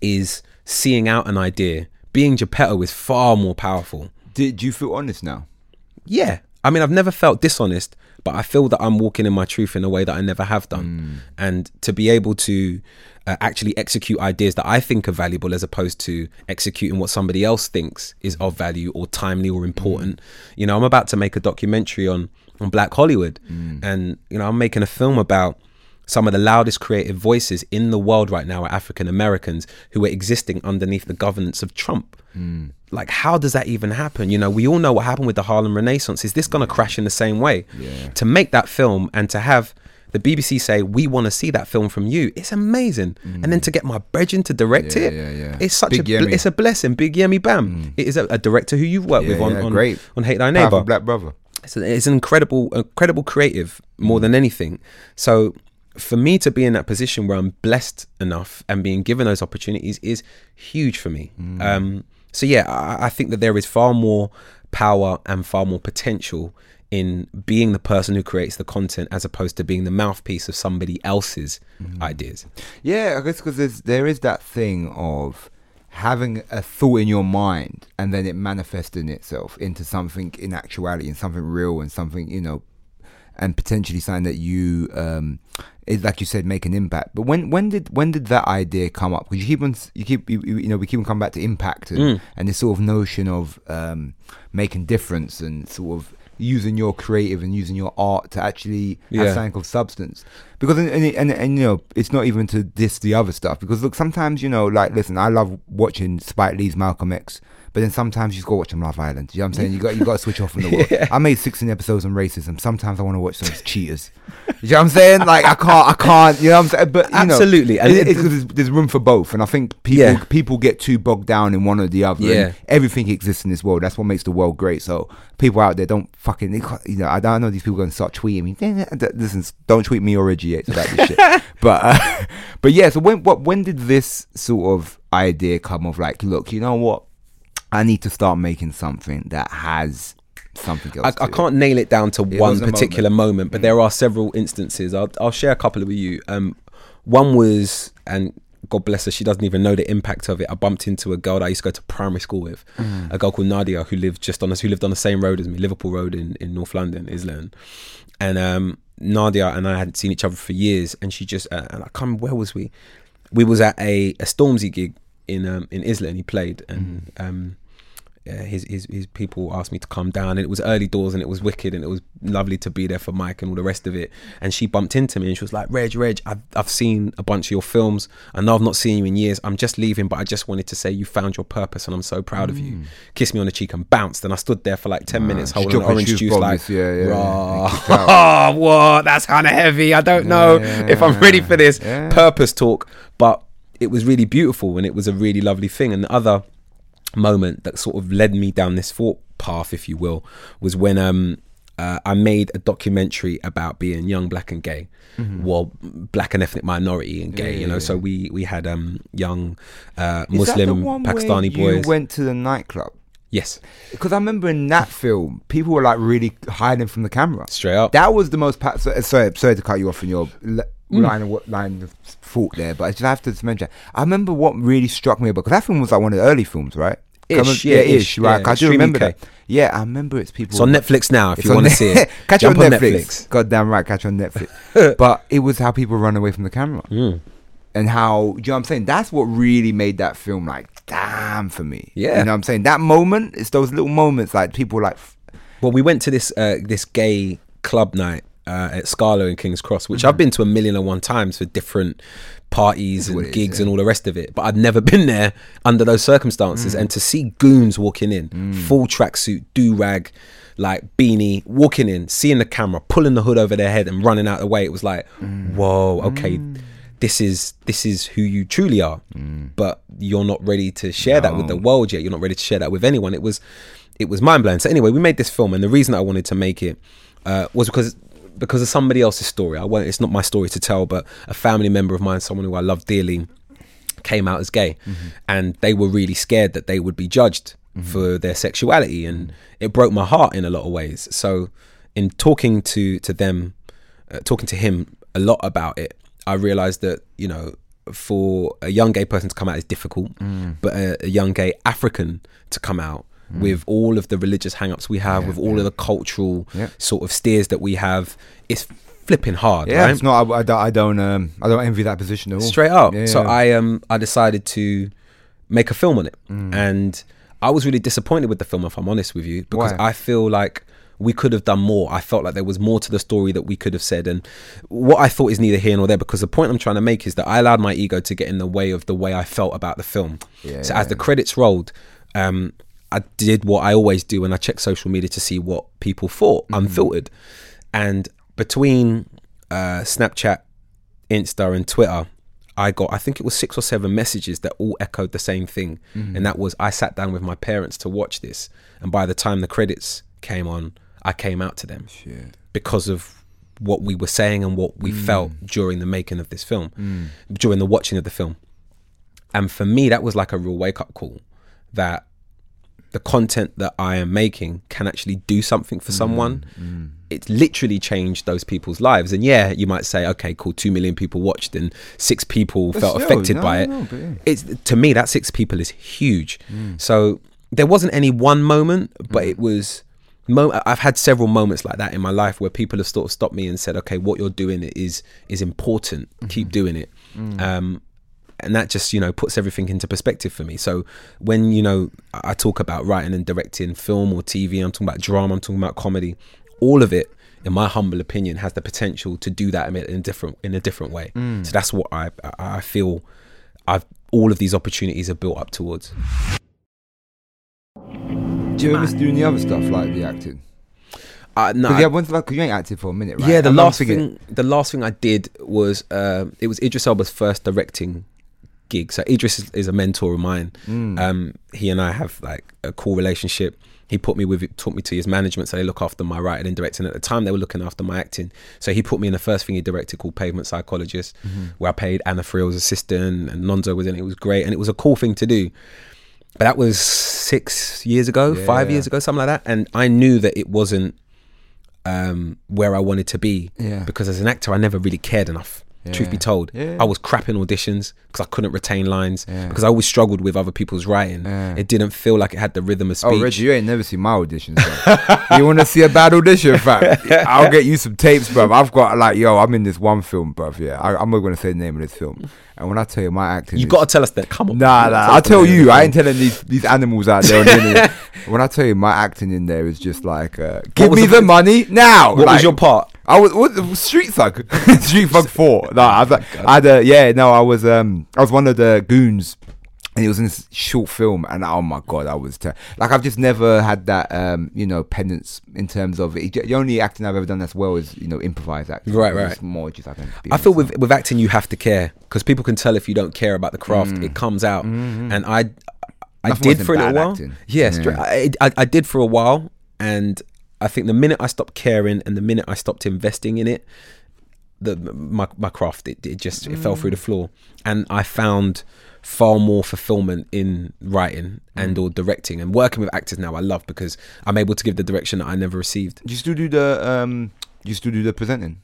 is seeing out an idea. Being Geppetto is far more powerful. Did you feel honest now? Yeah. I mean, I've never felt dishonest, but I feel that I'm walking in my truth in a way that I never have done. Mm. And to be able to uh, actually execute ideas that I think are valuable as opposed to executing what somebody else thinks is of value or timely or important. Mm. You know, I'm about to make a documentary on on Black Hollywood mm. and you know, I'm making a film about some of the loudest creative voices in the world right now are African Americans who are existing underneath the governance of Trump. Hmm. Like, how does that even happen? You know, we all know what happened with the Harlem Renaissance. Is this going to crash in the same way? To make that film and to have the BBC say, we want to see that film from you, it's amazing. And then to hmm. get my brethren to direct Yeah, it, yeah, yeah. it's such Big a bl- it's a blessing. Big Yemi Bam. Hmm. It is a, a director who you've worked with on, yeah, on, great. on Hate Thy Neighbor black brother. it's, a, it's an incredible incredible creative more than anything so for me to be in that position where i'm blessed enough and being given those opportunities is huge for me. Um, so yeah I, I think that there is far more power and far more potential in being the person who creates the content as opposed to being the mouthpiece of somebody else's ideas. Yeah, I guess because there is that thing of having a thought in your mind and then it manifesting itself into something in actuality and something real and something you know, and potentially something that you um, is like you said make an impact. But when when did when did that idea come up? Because you keep on you keep you, you know we keep on coming back to impact and, and this sort of notion of um, making difference and sort of using your creative and using your art to actually have Yeah. something of substance because and, and, and, and you know it's not even to diss the other stuff because look sometimes you know like listen I love watching Spike Lee's Malcolm X but then sometimes you just got to watch some Love Island you know what I'm saying? You <laughs> got you got to switch off from the world. I made 16 episodes on racism. Sometimes I want to watch some cheaters. You know what I'm saying? Like I can't I can't you know what I'm saying? But you know, Absolutely. And it, it- it's 'cause there's, there's room for both. And I think people Yeah. people get too bogged down in one or the other. And Yeah. everything exists in this world. That's what makes the world great. So people out there don't fucking you know I don't know these people going to start tweeting me. Listen don't tweet me or Reggie Yates about this shit. <laughs> But uh, <laughs> but yeah so when what when did this sort of idea come of like look you know what I need to start making something that has something else I, to I can't nail it down to It one particular moment, but there are several instances. I'll, I'll share a couple of with you. Um, one was, and God bless her, she doesn't even know the impact of it. I bumped into a girl that I used to go to primary school with, a girl called Nadia, who lived just on us, who lived on the same road as me, Liverpool Road in, in North London, Islington. And um, Nadia and I hadn't seen each other for years, and she just, uh, and I can't remember where was we. We was at a, a Stormzy gig in um, in Islington. He played, and um, uh, his, his his people asked me to come down and it was early doors and it was wicked and it was lovely to be there for Mike and all the rest of it and she bumped into me and she was like Reg Reg I've, I've seen a bunch of your films I know I've not seen you in years I'm just leaving but I just wanted to say you found your purpose and I'm so proud of you kissed me on the cheek and bounced and I stood there for like 10 minutes holding an orange juice like yeah, yeah, yeah. "Rah." And kicked out. oh <laughs> what that's kind of heavy I don't know if I'm ready for this Yeah. purpose talk but it was really beautiful and it was a really lovely thing and the other moment that sort of led me down this thought path, if you will, was when um, uh, I made a documentary about being young, black, and gay. Well, black and ethnic minority and gay, you know. So we we had um, young uh, Is that the Muslim Pakistani you boys. went to the nightclub yes, Because I remember in that film, people were like really hiding from the camera. Straight up. That was the most. Pa- sorry, sorry to cut you off in your. Line of what line of thought there, but I just have to mention. I remember what really struck me about because that film was like one of the early films, right? Ish, on- yeah, ish, ish, right? yeah, I do remember that. Yeah, I remember it's people. It's on Netflix now. If you want to <laughs> see it, catch Jump it on Netflix. Goddamn right, catch on Netflix. <laughs> but it was how people run away from the camera. Mm. And how, you know what I'm saying? That's what really made that film like, damn for me. Yeah. You know what I'm saying? That moment, it's those little moments like people like, Well, we went to this uh, this gay club night uh, at Scala in King's Cross, which mm-hmm. I've been to a million and one times for different parties and is, gigs yeah. and all the rest of it. But I'd never <laughs> been there under those circumstances, mm. and to see goons walking in, mm. full tracksuit, do rag, like beanie, walking in, seeing the camera, pulling the hood over their head, and running out the way, it was like, mm. whoa, okay. This is this is who you truly are, but you're not ready to share that with the world yet. You're not ready to share that with anyone. It was it was mind blowing. So anyway, we made this film, and the reason I wanted to make it uh, was because because of somebody else's story. I want it's not my story to tell, but a family member of mine, someone who I love dearly, came out as gay, mm-hmm. and they were really scared that they would be judged mm-hmm. for their sexuality, and it broke my heart in a lot of ways. So, in talking to to them, uh, talking to him a lot about it, I realized that you know. For a young gay person to come out is difficult, mm. but a, a young gay African to come out with all of the religious hang-ups we have, with all of the cultural Yeah. sort of steers that we have, it's flipping hard, yeah, right? it's not, I, I don't, I don't, um, I don't envy that position at all. straight up. Yeah, so yeah. I um I decided to make a film on it, Mm. and I was really disappointed with the film, if I'm honest with you, because Why? I feel like we could have done more. I felt like there was more to the story that we could have said, and what I thought is neither here nor there. Because the point I'm trying to make is that I allowed my ego to get in the way of the way I felt about the film. Yeah, so as the credits rolled. Um, I did what I always do when I check social media to see what people thought, Mm-hmm. unfiltered. And between uh, Snapchat, Insta, and Twitter, I got I think it was six or seven messages that all echoed the same thing, Mm-hmm. and that was I sat down with my parents to watch this, and by the time the credits came on, I came out to them because of what we were saying and what we felt during the making of this film, during the watching of the film. And for me, that was like a real wake up call that the content that I am making can actually do something for mm, someone. Mm. It's literally changed those people's lives. And yeah, you might say, okay, cool, two million people watched and six people But felt still, affected no, by it. no, yeah. It's to me that six people is huge. Mm. So there wasn't any one moment, but it was. Mo- I've had several moments like that in my life where people have sort of stopped me and said, "Okay, what you're doing is is important. Keep doing it." Um, and that just you know puts everything into perspective for me. So when you know i I talk about writing and directing film or tv i'm talking about drama i'm talking about comedy all of it in my humble opinion has the potential to do that in a different in a different way. So that's what i i I feel i've all of these opportunities are built up towards. Do you ever do any other stuff like the acting? uh, no, yeah, once like, 'cause you ain't acted for a minute, right? Yeah, the And I'm last thinking- thing, the last thing I did was uh, it was Idris Elba's first directing gig. So Idris is, is a mentor of mine. Mm. Um, he and I have like a cool relationship. He put me with, took me to his management, so they look after my writing and directing. At the time, they were looking after my acting. So he put me in the first thing he directed called Pavement Psychologist, Mm-hmm. where I played Anna Friel's assistant and Nonso was in it. It was great, and it was a cool thing to do. But that was six years ago, five Yeah. years ago, something like that. And I knew that it wasn't um, where I wanted to be. Yeah. Because as an actor, I never really cared enough. Truth be told, Yeah. I was crapping auditions because I couldn't retain lines Yeah. because I always struggled with other people's writing. Yeah. It didn't feel like it had the rhythm of speech. Oh, Reggie, you ain't never seen my auditions. You want to see a bad audition, fam? <laughs> I'll get you some tapes, bro. I've got like, yo, I'm in this one film, bro. Yeah, I, I'm not gonna say the name of this film. And when I tell you my acting, You got to tell us that. Come on, Nah, nah. I'll tell you. I ain't telling these these animals out there. the <laughs> when I tell you my acting in there is just like, uh, give me the- the money now. What was your part? I was what, Street Thug, <laughs> Street Thug Four. No, I, was, like- I had a yeah. No, I was um I was one of the goons, and it was in this short film, and oh my god, I was ter- like I've just never had that um you know penance in terms of it. The only acting I've ever done as well is you know improvised acting. Right, It's right. More just I I feel with with acting you have to care because people can tell if you don't care about the craft. Mm. It comes out, and I I Mm-hmm. Nothing did for a little while. acting. Yes, Yeah. I, I I did for a while, and I think the minute I stopped caring and the minute I stopped investing in it, the my my craft it, it just it fell through the floor, and I found far more fulfillment in writing and or directing and working with actors now I love because I'm able to give the direction that I never received. Do you still do the um? Do you still do the presenting?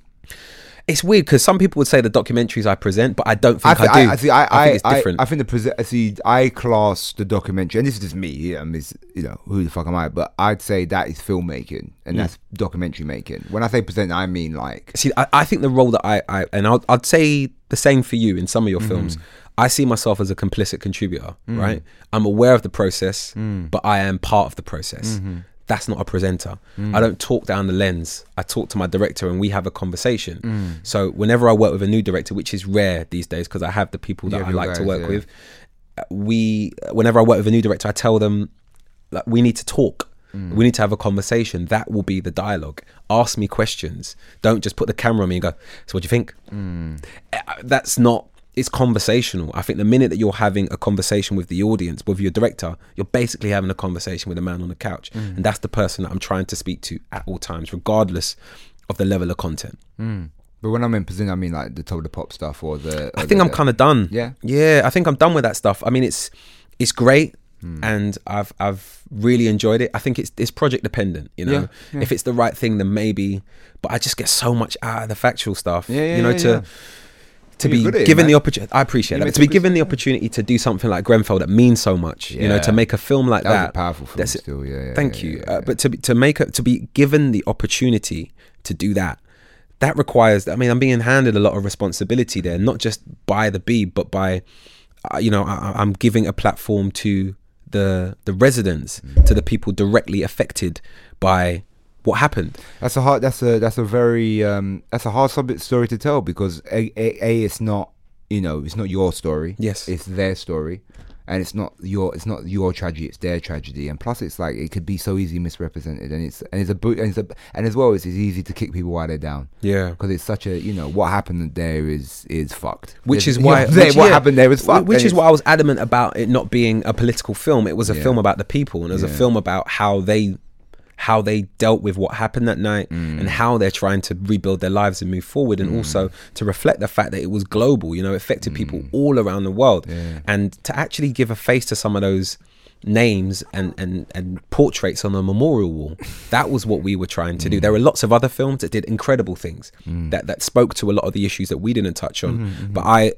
It's weird because some people would say the documentaries I present, but I don't think I, thi- do. I, see, I, I, think it's I- different. I, think the present. I see. I class the documentary, and this is just me. Yeah, I mean, it's, you know, who the fuck am I? But I'd say that is filmmaking, and mm. that's documentary making. When I say present, I mean like See, I, I think the role that I, I and I'll, I'd say the same for you in some of your mm-hmm. films. I see myself as a complicit contributor, mm. right? I'm aware of the process, mm. but I am part of the process. Mm-hmm. That's not a presenter. I don't talk down the lens. I talk to my director and we have a conversation. So whenever I work with a new director, which is rare these days because I have the people that You I like to work yeah. with, we whenever I work with a new director, I tell them like we need to talk. Mm. We need to have a conversation. That will be the dialogue. Ask me questions. Don't just put the camera on me and go. So what do you think? Mm. Uh, That's not. It's conversational. I think the minute that you're having a conversation with the audience, with your director, you're basically having a conversation with a man on the couch, Mm. and that's the person that I'm trying to speak to at all times, regardless of the level of content. But when I'm in present, I mean like the of the pop stuff or the. I think I'm kind of done. Yeah? yeah. I think I'm done with that stuff. I mean, it's it's great, Hmm. and I've I've really enjoyed it. I think it's it's project dependent. You know, Yeah, yeah. if it's the right thing, then maybe. But I just get so much out of the factual stuff. Yeah, yeah, you know, to yeah. To You're be at it, given the opportunity. I appreciate You that. To be given the opportunity to do something like Grenfell that means so much. You know, to make a film like That that. powerful film that's still, yeah, yeah, Thank yeah, you. yeah, Uh, yeah. but to to make a, to be given the opportunity to do that, that requires. I mean, I'm being handed a lot of responsibility there, not just by the Beeb, but by, uh, you know, I, I'm giving a platform to the the residents, Mm. to the people directly affected by what happened. That's a hard. That's a that's a very um that's a hard subject story to tell because a, a, a it's not you know it's not your story. Yes. it's their story, and it's not your it's not your tragedy. It's their tragedy, and plus it's like it could be so easily misrepresented, and it's and it's a boot and it's a and as well it's, it's easy to kick people while they're down. Yeah. because it's such a you know what happened there is is fucked. which There's- is why <laughs> you know, which- what yeah, happened there is fucked. Which is why I was adamant about it not being a political film. It was a Yeah. film about the people, and it was a film about how they how they dealt with what happened that night Mm. and how they're trying to rebuild their lives and move forward and mm. also to reflect the fact that it was global you know it affected people mm. all around the world Mm. Yeah. and to actually give a face to some of those names and, and, and portraits on a memorial wall. That was what we were trying to do. Mm. There were lots of other films that did incredible things that, that spoke to a lot of the issues that we didn't touch on. Mm-hmm, mm-hmm. But I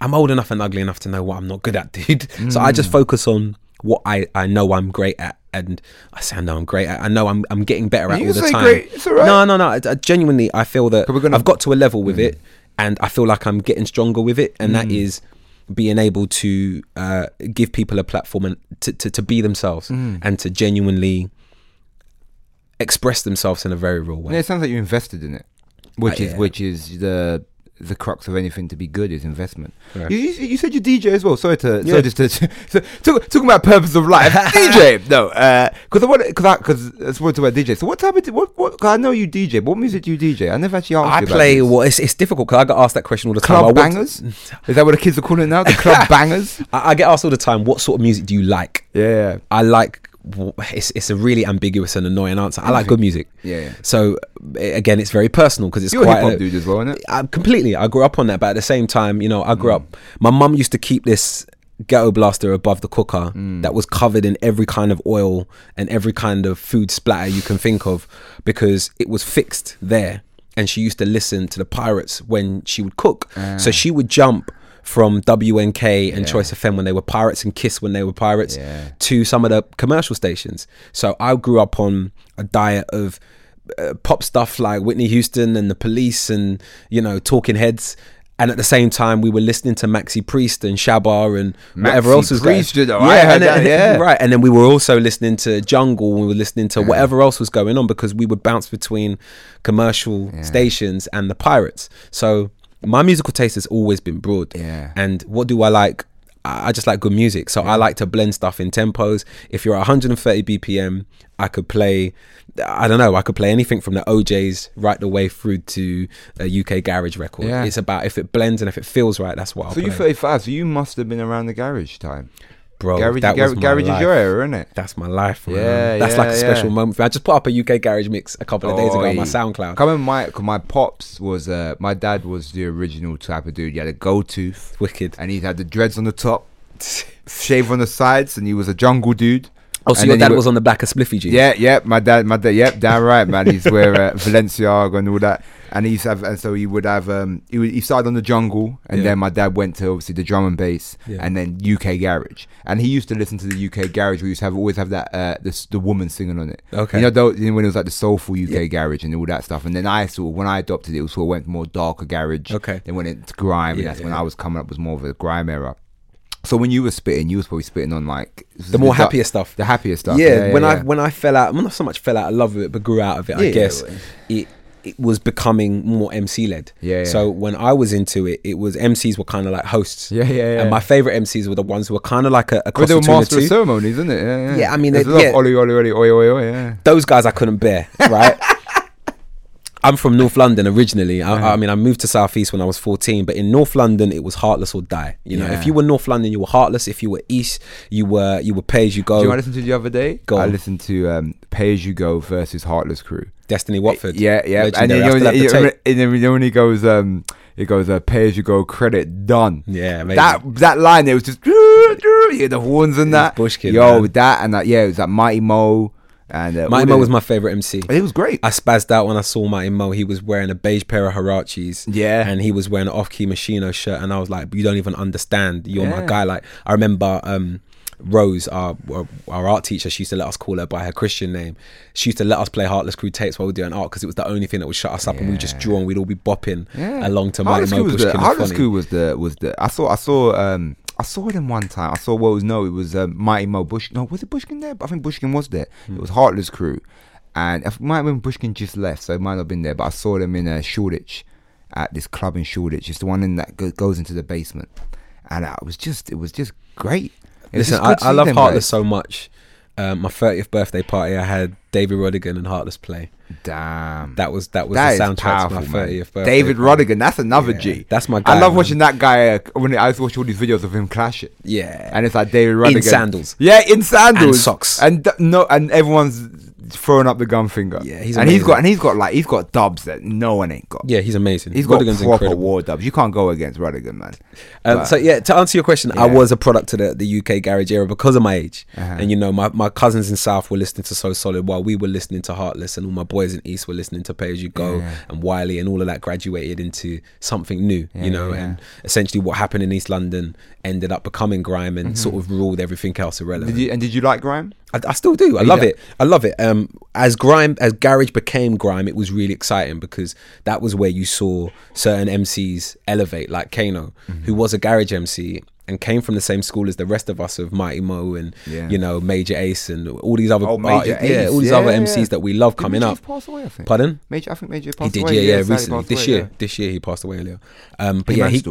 I'm old enough and ugly enough to know what I'm not good at, dude. So I just focus on what I, I know I'm great at. And I say I know I'm great at. I know I'm I'm getting better at You all the time. great, it's all right. No, no, no. I, I genuinely, I feel that gonna- Mm. I've got to a level with it, and I feel like I'm getting stronger with it, and that is being able to uh, give people a platform and to, to, to be themselves Mm. and to genuinely express themselves in a very real way. It sounds like you invested in it, which Uh, is yeah. which is the the crux of anything to be good is investment. Yeah. You, you, you said you DJ as well. Sorry to Yeah. sorry just to <laughs> so, talk, talking about purpose of life. <laughs> DJ, no, uh, because I want because I because I want to about DJ. So what type of what what? Cause I know you DJ. But what music do you DJ? I never actually asked I you play this. well. It's, it's difficult because I get asked that question all the time. Club bangers. is that what the kids are calling it now? The club <laughs> bangers. I, I get asked all the time, "What sort of music do you like?" Yeah. I like. It's it's a really ambiguous and annoying answer. I like good music. Yeah, yeah. So again, it's very personal because it's You're quite a- dude as well, isn't it? I, completely. I grew up on that, but at the same time, you know, I Mm. grew up. My mum used to keep this ghetto blaster above the cooker Mm. that was covered in every kind of oil and every kind of food splatter you can think of because it was fixed there. And she used to listen to the pirates when she would cook. So Ah. she would jump from WNK and Choice FM when they were pirates and Kiss when they were pirates Yeah. to some of the commercial stations. So I grew up on a diet of uh, pop stuff like Whitney Houston and the Police and you know Talking Heads. And at the same time, we were listening to Maxi Priest and Shabba and whatever else was Priest, going. you know, I heard then- that, <laughs> yeah. right. And then we were also listening to Jungle. We were listening to whatever else was going on because we would bounce between commercial stations and the pirates. So my musical taste has always been broad. Yeah. And what do I like? I just like good music. So I like to blend stuff in tempos. If you're at 130 BPM, I could play, I don't know, I could play anything from the OJs right the way through to a UK garage record. Yeah. It's about if it blends and if it feels right, that's what I'll So play. you're 35. So you must have been around the garage time. Bro, garage, that was my garage is your era, isn't it? That's my life, man. Yeah, That's like a special yeah. moment. for me. I just put up a UK garage mix a couple of days ago on my. SoundCloud. Coming my 'cause my pops was uh my dad was the original type of dude. He had a gold tooth Wicked. and he had the dreads on the top, <laughs> shave on the sides, and he was a jungle dude. Oh, so And your dad wa- was on the back of Spliffy jeans? Yeah, yeah. My dad, my dad, yep, damn right, man. He's wear uh, <laughs> Valenciaga and all that. And he used to have, and so he would have. Um, he, would, he started on the jungle, and Yeah. then my dad went to obviously the drum and bass, Yeah. and then UK garage. And he used to listen to the UK garage. We used to have always have that uh, this the woman singing on it. Okay. you know, though, when it was like the soulful UK garage and all that stuff. And then I sort of when I adopted it, it sort of went more darker garage. Okay. then went into grime, and Yeah, that's when yeah. I was coming up was more of a grime era. So when you were spitting, you was probably spitting on like The more happier stuff. The happier stuff. Yeah, when I yeah. when I fell out, well, not so much fell out of love with it, but grew out of it. I guess it it was becoming more MC led. Yeah, yeah. So when I was into it, it was MCs were kind of like hosts. Yeah, yeah, yeah. And my favorite MCs were the ones who were kind of like a, a cross they were between the master of two. ceremonies, isn't it? Yeah, yeah. Yeah, I mean, There's they- lot of yeah. Oli, Oli, Oli, oi, oi, oi, yeah. Those guys I couldn't bear. Right. <laughs> I'm from North London originally. I, I mean, I moved to Southeast when I was 14, but in North London, it was heartless or die. You know, Yeah. if you were North London, you were heartless. If you were East, you were you were pay as you go. Do you know I listened to the other day? Go I listened to um, Pay As You Go versus Heartless Crew. Destiny Watford. Yeah, yeah. And Legendary. then, I you know, have the you know, tape. and then you know when he goes, um, it goes, uh, Pay As You Go credit done. Yeah, amazing. that that line it was just <laughs> you hear the horns and that. Bushkin, Yo, man. that and that. Yeah, it was like Mighty Moe and uh, Mighty Moe was my favorite MC. It was great. I spazzed out when I saw Mighty Moe. He was wearing a beige pair of Huaraches. Yeah. And he was wearing an off key Moschino shirt. And I was like, you don't even understand. You're my guy. Like, I remember um, Rose, our, our art teacher, she used to let us call her by her Christian name. She used to let us play Heartless Crew tapes while we were doing art because it was the only thing that would shut us up and we just draw and we'd all be bopping Yeah. along to Mighty Moe was Bushkin the, Heartless Crew was the was the I saw I saw um I saw them one time. I saw what was no, it was um, Mighty Moe Bush. No, was it Bushkin there? But I think Bushkin was there. Hmm. It was Heartless Crew, and it might have been Bushkin just left, so it might not have been there. But I saw them in uh, Shoreditch at this club in Shoreditch. It's the one in that go- goes into the basement, and uh, it was just it was just great. It Listen, I, I love them Heartless so much. Um, my 30th birthday party, I had David Rodigan and Heartless play. Damn. That was that was That the soundtrack powerful, to my 30th birthday. David party. Rodigan, that's another Yeah, G. that's my I love man. watching that guy uh, when I used to watch all these videos of him clashing. Yeah. and it's like David Rodigan in sandals. Yeah, in sandals And socks. and no, and everyone's throwing up the gun finger. Yeah, he's and he's got and he's got like he's got dubs that no one ain't got. Yeah, he's amazing. he's got Rodigan's proper incredible. war dubs. You can't go against Rodigan, man. Um, But- so yeah, to answer your question, I was a product of the, the UK garage era because of my age, Uh-huh. and you know my, my cousins in South were listening to So Solid while we were listening to Heartless, and all my boys in East were listening to Pay As You Go Yeah. and Wiley, and all of that graduated into something new, Yeah, you know, yeah. and essentially what happened in East London ended up becoming grime and sort of ruled everything else irrelevant. Mm-hmm. Did you and did you like grime? I, I still do. I love it. I love it. Um, as grime, as garage became grime, it was really exciting because that was where you saw certain MCs elevate, like Kano, Mm-hmm. who was a garage MC and came from the same school as the rest of us of Mighty Moe and Yeah. you know Major Ace and all these other Oh, Major arti- yeah, all these Yeah, other yeah. MCs that we love Did coming Major up. Ace away, I think. Pardon? Major, I think Major He did, away. yeah, yeah, recently. This away, year, this year he passed away earlier. Um, but Him yeah, he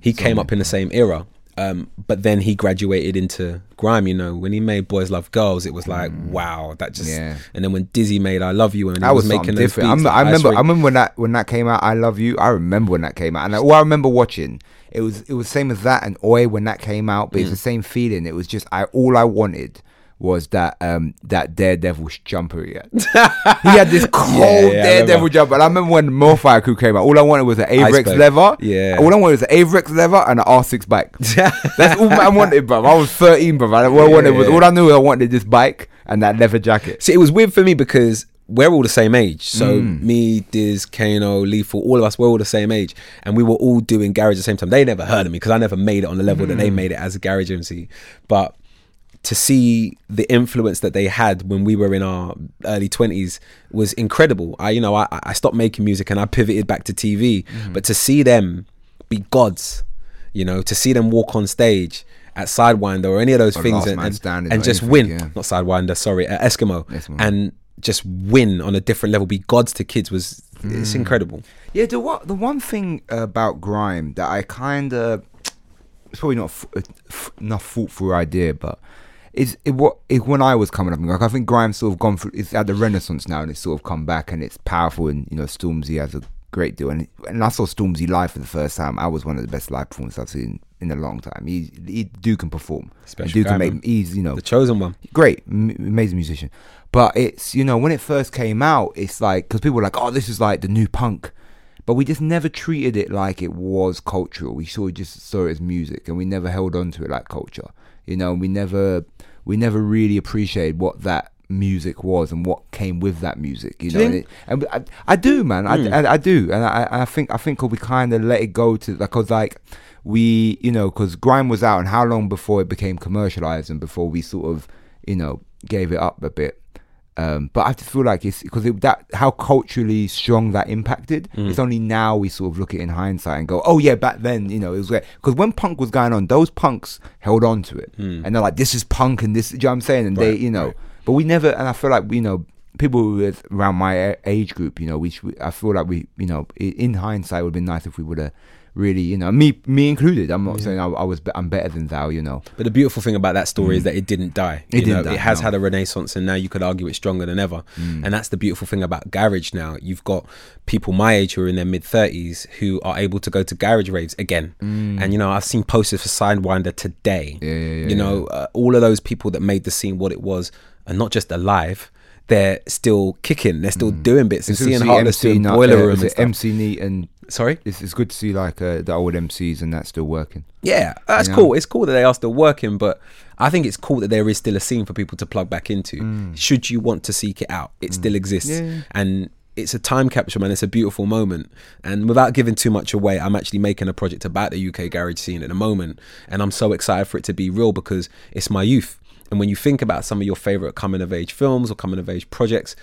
he came up in the same era. Um, but then he graduated into grime. You know, when he made Boys Love Girls, it was like, wow, that just. Mm. Yeah. And then when Dizzee made I Love You, and he That was, was making different. beats, like I remember. Ice I remember when that when that came out. I love you. I remember when that came out, and all I remember watching it was it was same as that and Oi when that came out. But it's Mm. the same feeling. It was just I all I wanted was that um that Daredevil jumper he had. <laughs> he had this cold yeah, I Daredevil jumper. And I remember when More Fire Crew came out. All I wanted was an Avrex leather. Yeah. All I wanted was an Avrex leather and an R6 bike. <laughs> That's all I wanted, bro. I was 13, bro. All I wanted was all I knew. I wanted this bike and that leather jacket. See, it was weird for me because we're all the same age. So Mm. me, Diz, Kano, Lethal, all of us, we're all the same age, and we were all doing garage at the same time. They never heard of me because I never made it on the level that they Mm. made it as a garage MC. But to see the influence that they had when we were in our early 20s was incredible. I, you know, I, I stopped making music and I pivoted back to TV, Mm-hmm. but to see them be gods, you know, to see them walk on stage at Sidewinder or any of those Or things and, and, and just anything, win, yeah. not Sidewinder, sorry, uh, Eskimo, Eskimo. and just win on a different level, be gods to kids was, Mm. it's incredible. Yeah, the what the one thing about grime that I kind of it's probably not f- a f- enough thoughtful idea, but is it what it, when I was coming up, like I think grime's sort of gone through. It's at the renaissance now, and it's sort of come back, and it's powerful. And you know, Stormzy has a great deal, and and I saw Stormzy live for the first time. I was one of the best live performances I've seen in a long time. He he do can perform. Special can make. He's you know The chosen one. great, m- amazing musician. But it's you know when it first came out, it's like because people were like, oh, this is like the new punk, but we just never treated it like it was cultural. We sort of just saw it as music, and we never held on to it like culture. You know, we never we never really appreciated what that music was and what came with that music. You Do know, you and, it, and I, I do, man. I, Mm. I, I do, and I, I think I think we kind of let it go to like, cause like we, you know, because grime was out, and how long before it became commercialized, and before we sort of, you know, gave it up a bit. Um, but I just feel like it's because it, that how culturally strong that impacted. Mm. It's only now we sort of look at it in hindsight and go, oh yeah, back then you know it was great. because when punk was going on, those punks held on to it, and they're like, this is punk, and this, you know what I'm saying? And they, Mm. You know, right. but we never, and I feel like you know, people with around my age group, you know, we, I feel like we, you know, in hindsight, would have been nice if we would have really, you know, me, me included. I'm not saying I, I was, I'm better than thou, you know. But the beautiful thing about that story is that it didn't die. Mm. It You didn't know, die, It has no. had a renaissance, and now you could argue it's stronger than ever. Mm. And that's the beautiful thing about garage. Now you've got people my age who are in their mid thirties who are able to go to garage raves again. And you know, I've seen posters for Sidewinder today. Mm. Yeah, yeah, yeah, you know, uh, all of those people that made the scene what it was, and not just alive. They're still kicking. They're still doing bits and Mm. It's good to seeing see Heartless doing Boiler uh, Room is and it stuff. MC Neat and Sorry. it's, it's good to see like uh, the old MCs and that still working. Yeah, that's You know? cool. It's cool that they are still working, but I think it's cool that there is still a scene for people to plug back into. Should you want to seek it out, it still exists, Mm. Yeah. and it's a time capsule, man. It's a beautiful moment. And without giving too much away, I'm actually making a project about the UK garage scene at the moment, and I'm so excited for it to be real because it's my youth. And when you think about some of your favorite coming of age films or coming of age projects,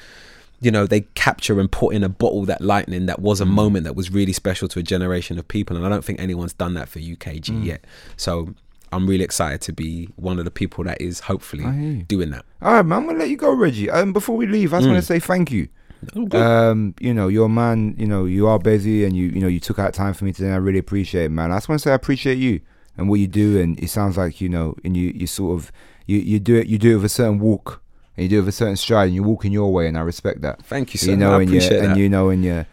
you know they capture and put in a bottle that lightning that was a Mm. moment that was really special to a generation of people and i don't think anyone's done that for ukg Mm. yet so i'm really excited to be one of the people that is hopefully I hear you. doing that All right, man. I'm gonna let you go, Reggie. Um, before we leave, I just Mm. want to say thank you. Um, you know, you're a man. You know, you are busy, and you, you know, you took out time for me today. I really appreciate it, man. I just want to say I appreciate you and what you do. And it sounds like you know, and you, you sort of, you, you do it, you do it with a certain walk, and you do it with a certain stride, and you're walking your way, and I respect that. Thank you, sir. You know, I and you appreciate and that. you know, and you.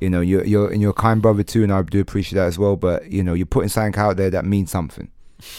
You know, you're you're and you're a kind brother too, and I do appreciate that as well. But you know, you're putting something out there that means something,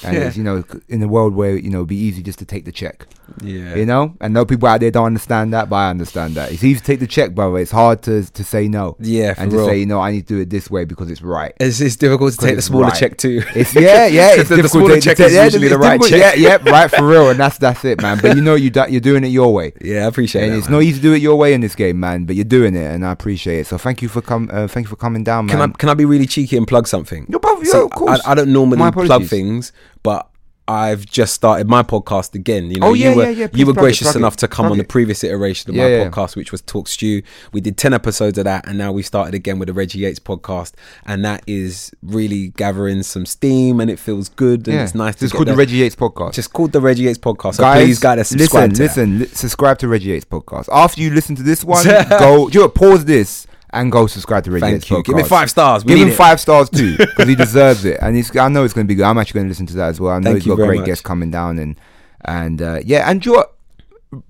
and Yeah. it's, you know, in a world where you know, it'd be easy just to take the check. yeah You know, and no people out there don't understand that, but I understand that. It's easy to take the check, brother. It's hard to to say no. Yeah, for and to real. say, you know, I need to do it this way because it's right. it's, it's difficult to take the smaller right. check too It's yeah, <laughs> yeah. It's The- the difficult smaller to- check to- is yeah, usually the right check. Yeah, yeah, right for real, and that's that's it, man. But you know, you do, you're doing it your way. yeah i appreciate it. And that it's man. not easy to do it your way in this game, man. But you're doing it, and I appreciate it. So thank you for come. Uh, thank you for coming down, man. can I can I be really cheeky and plug something? Yo, bro, yo, See, of course. I, I don't normally plug apologies. Things, but I've just started my podcast again. You know, Oh, yeah, you were yeah, yeah. Please you were it, gracious it, enough to come on the previous iteration of Yeah, my yeah. podcast, which was Talk Stew. We did ten episodes of that, and now we started again with the Reggie Yates podcast, and that is really gathering some steam, and it feels good, and it's nice. to It's called the Reggie Yates podcast. Just called the Reggie Yates podcast. So guys, please, guys, subscribe listen, to listen, li- subscribe to Reggie Yates podcast. After you listen to this one, <laughs> go, do you know pause this and go subscribe to Reggie Thank Yates you. podcast. Give me five stars. We Give him it. five stars too <laughs> because he deserves it, and he's, I know it's going to be good. I'm actually going to listen to that as well. I know Thank he's got great much. guests coming down, and and uh, yeah, and you?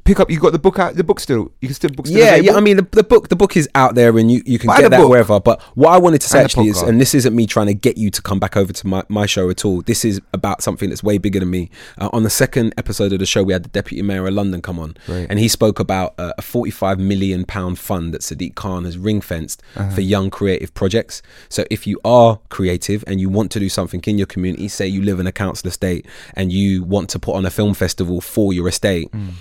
Pick up. You got the book out. The book still. You can still book. Still yeah, yeah. I mean, the, the book the book is out there, and you, you can Buy get that book. wherever. But what I wanted to say And actually is, and this isn't me trying to get you to come back over to my, my show at all. This is about something that's way bigger than me. Uh, on the second episode of the show, we had the deputy mayor of London come on, Right. and he spoke about uh, a forty-five million pound fund that Sadiq Khan has ring fenced Uh-huh. for young creative projects. So if you are creative and you want to do something in your community, say you live in a council estate and you want to put on a film festival for your estate Mm.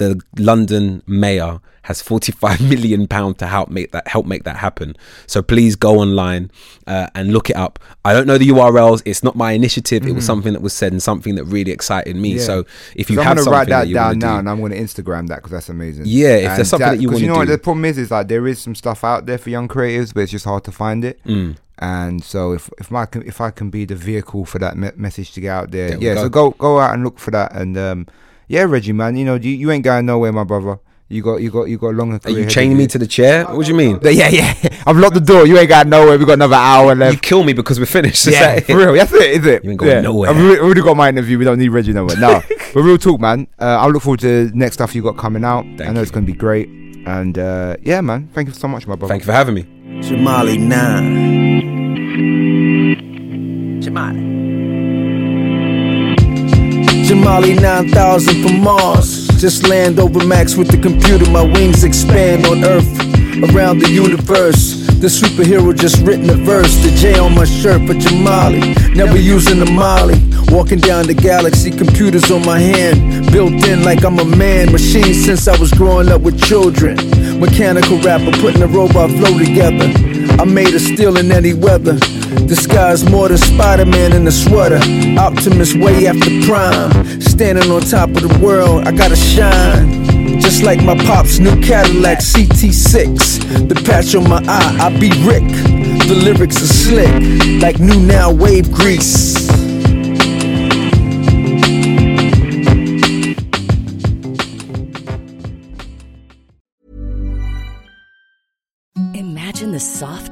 The London mayor has 45 <laughs> million pound to help make that help make that happen. So please go online uh, and look it up. I don't know the URLs. It's not my initiative. It was something that was said and something that really excited me. Mm-hmm. Yeah. So if you I'm have gonna something write that, that you down want to now, do, and I'm going to Instagram that because that's amazing. Yeah, if there's something that you 'cause wanna know what do. the problem is, is like there is some stuff out there for young creatives, but it's just hard to find it. Mm. And so if if my if I can be the vehicle for that me- message to get out there, There yeah. go. So go go out and look for that, and um, yeah, Reggie, man, you know you, you ain't going nowhere, my brother. You got you got you got a longer are you ahead chaining me to the chair? What do you mean? <laughs> Yeah, yeah. <laughs> I've locked the door. You ain't got nowhere. We got another hour left. You kill me because we're finished. Is Yeah, that for it? real. That's it, is it? You ain't going yeah. nowhere. I've already, already got my interview. We don't need Reggie nowhere. No, <laughs> but real talk, man. Uh, I look forward to the next stuff you got coming out. I Thank know it's going to be great. And uh, yeah, man. Thank you so much, my brother. Thank you for having me. Jamali 9. Jamali. Jamali 9000 from Mars. Just land over Max with the computer. My wings expand on Earth, around the universe. The superhero just written a verse. The J on my shirt for Jamali. Never using the Molly. Walking down the galaxy, computers on my hand. Built in like I'm a man. Machine since I was growing up with children. Mechanical rapper putting a robot flow together. I made a steel in any weather. Disguised more than Spider Man in a sweater. Optimus way after prime. Standing on top of the world, I gotta shine. Just like my pop's new Cadillac CT6. The patch on my eye, I be Rick. The lyrics are slick, like new now wave grease.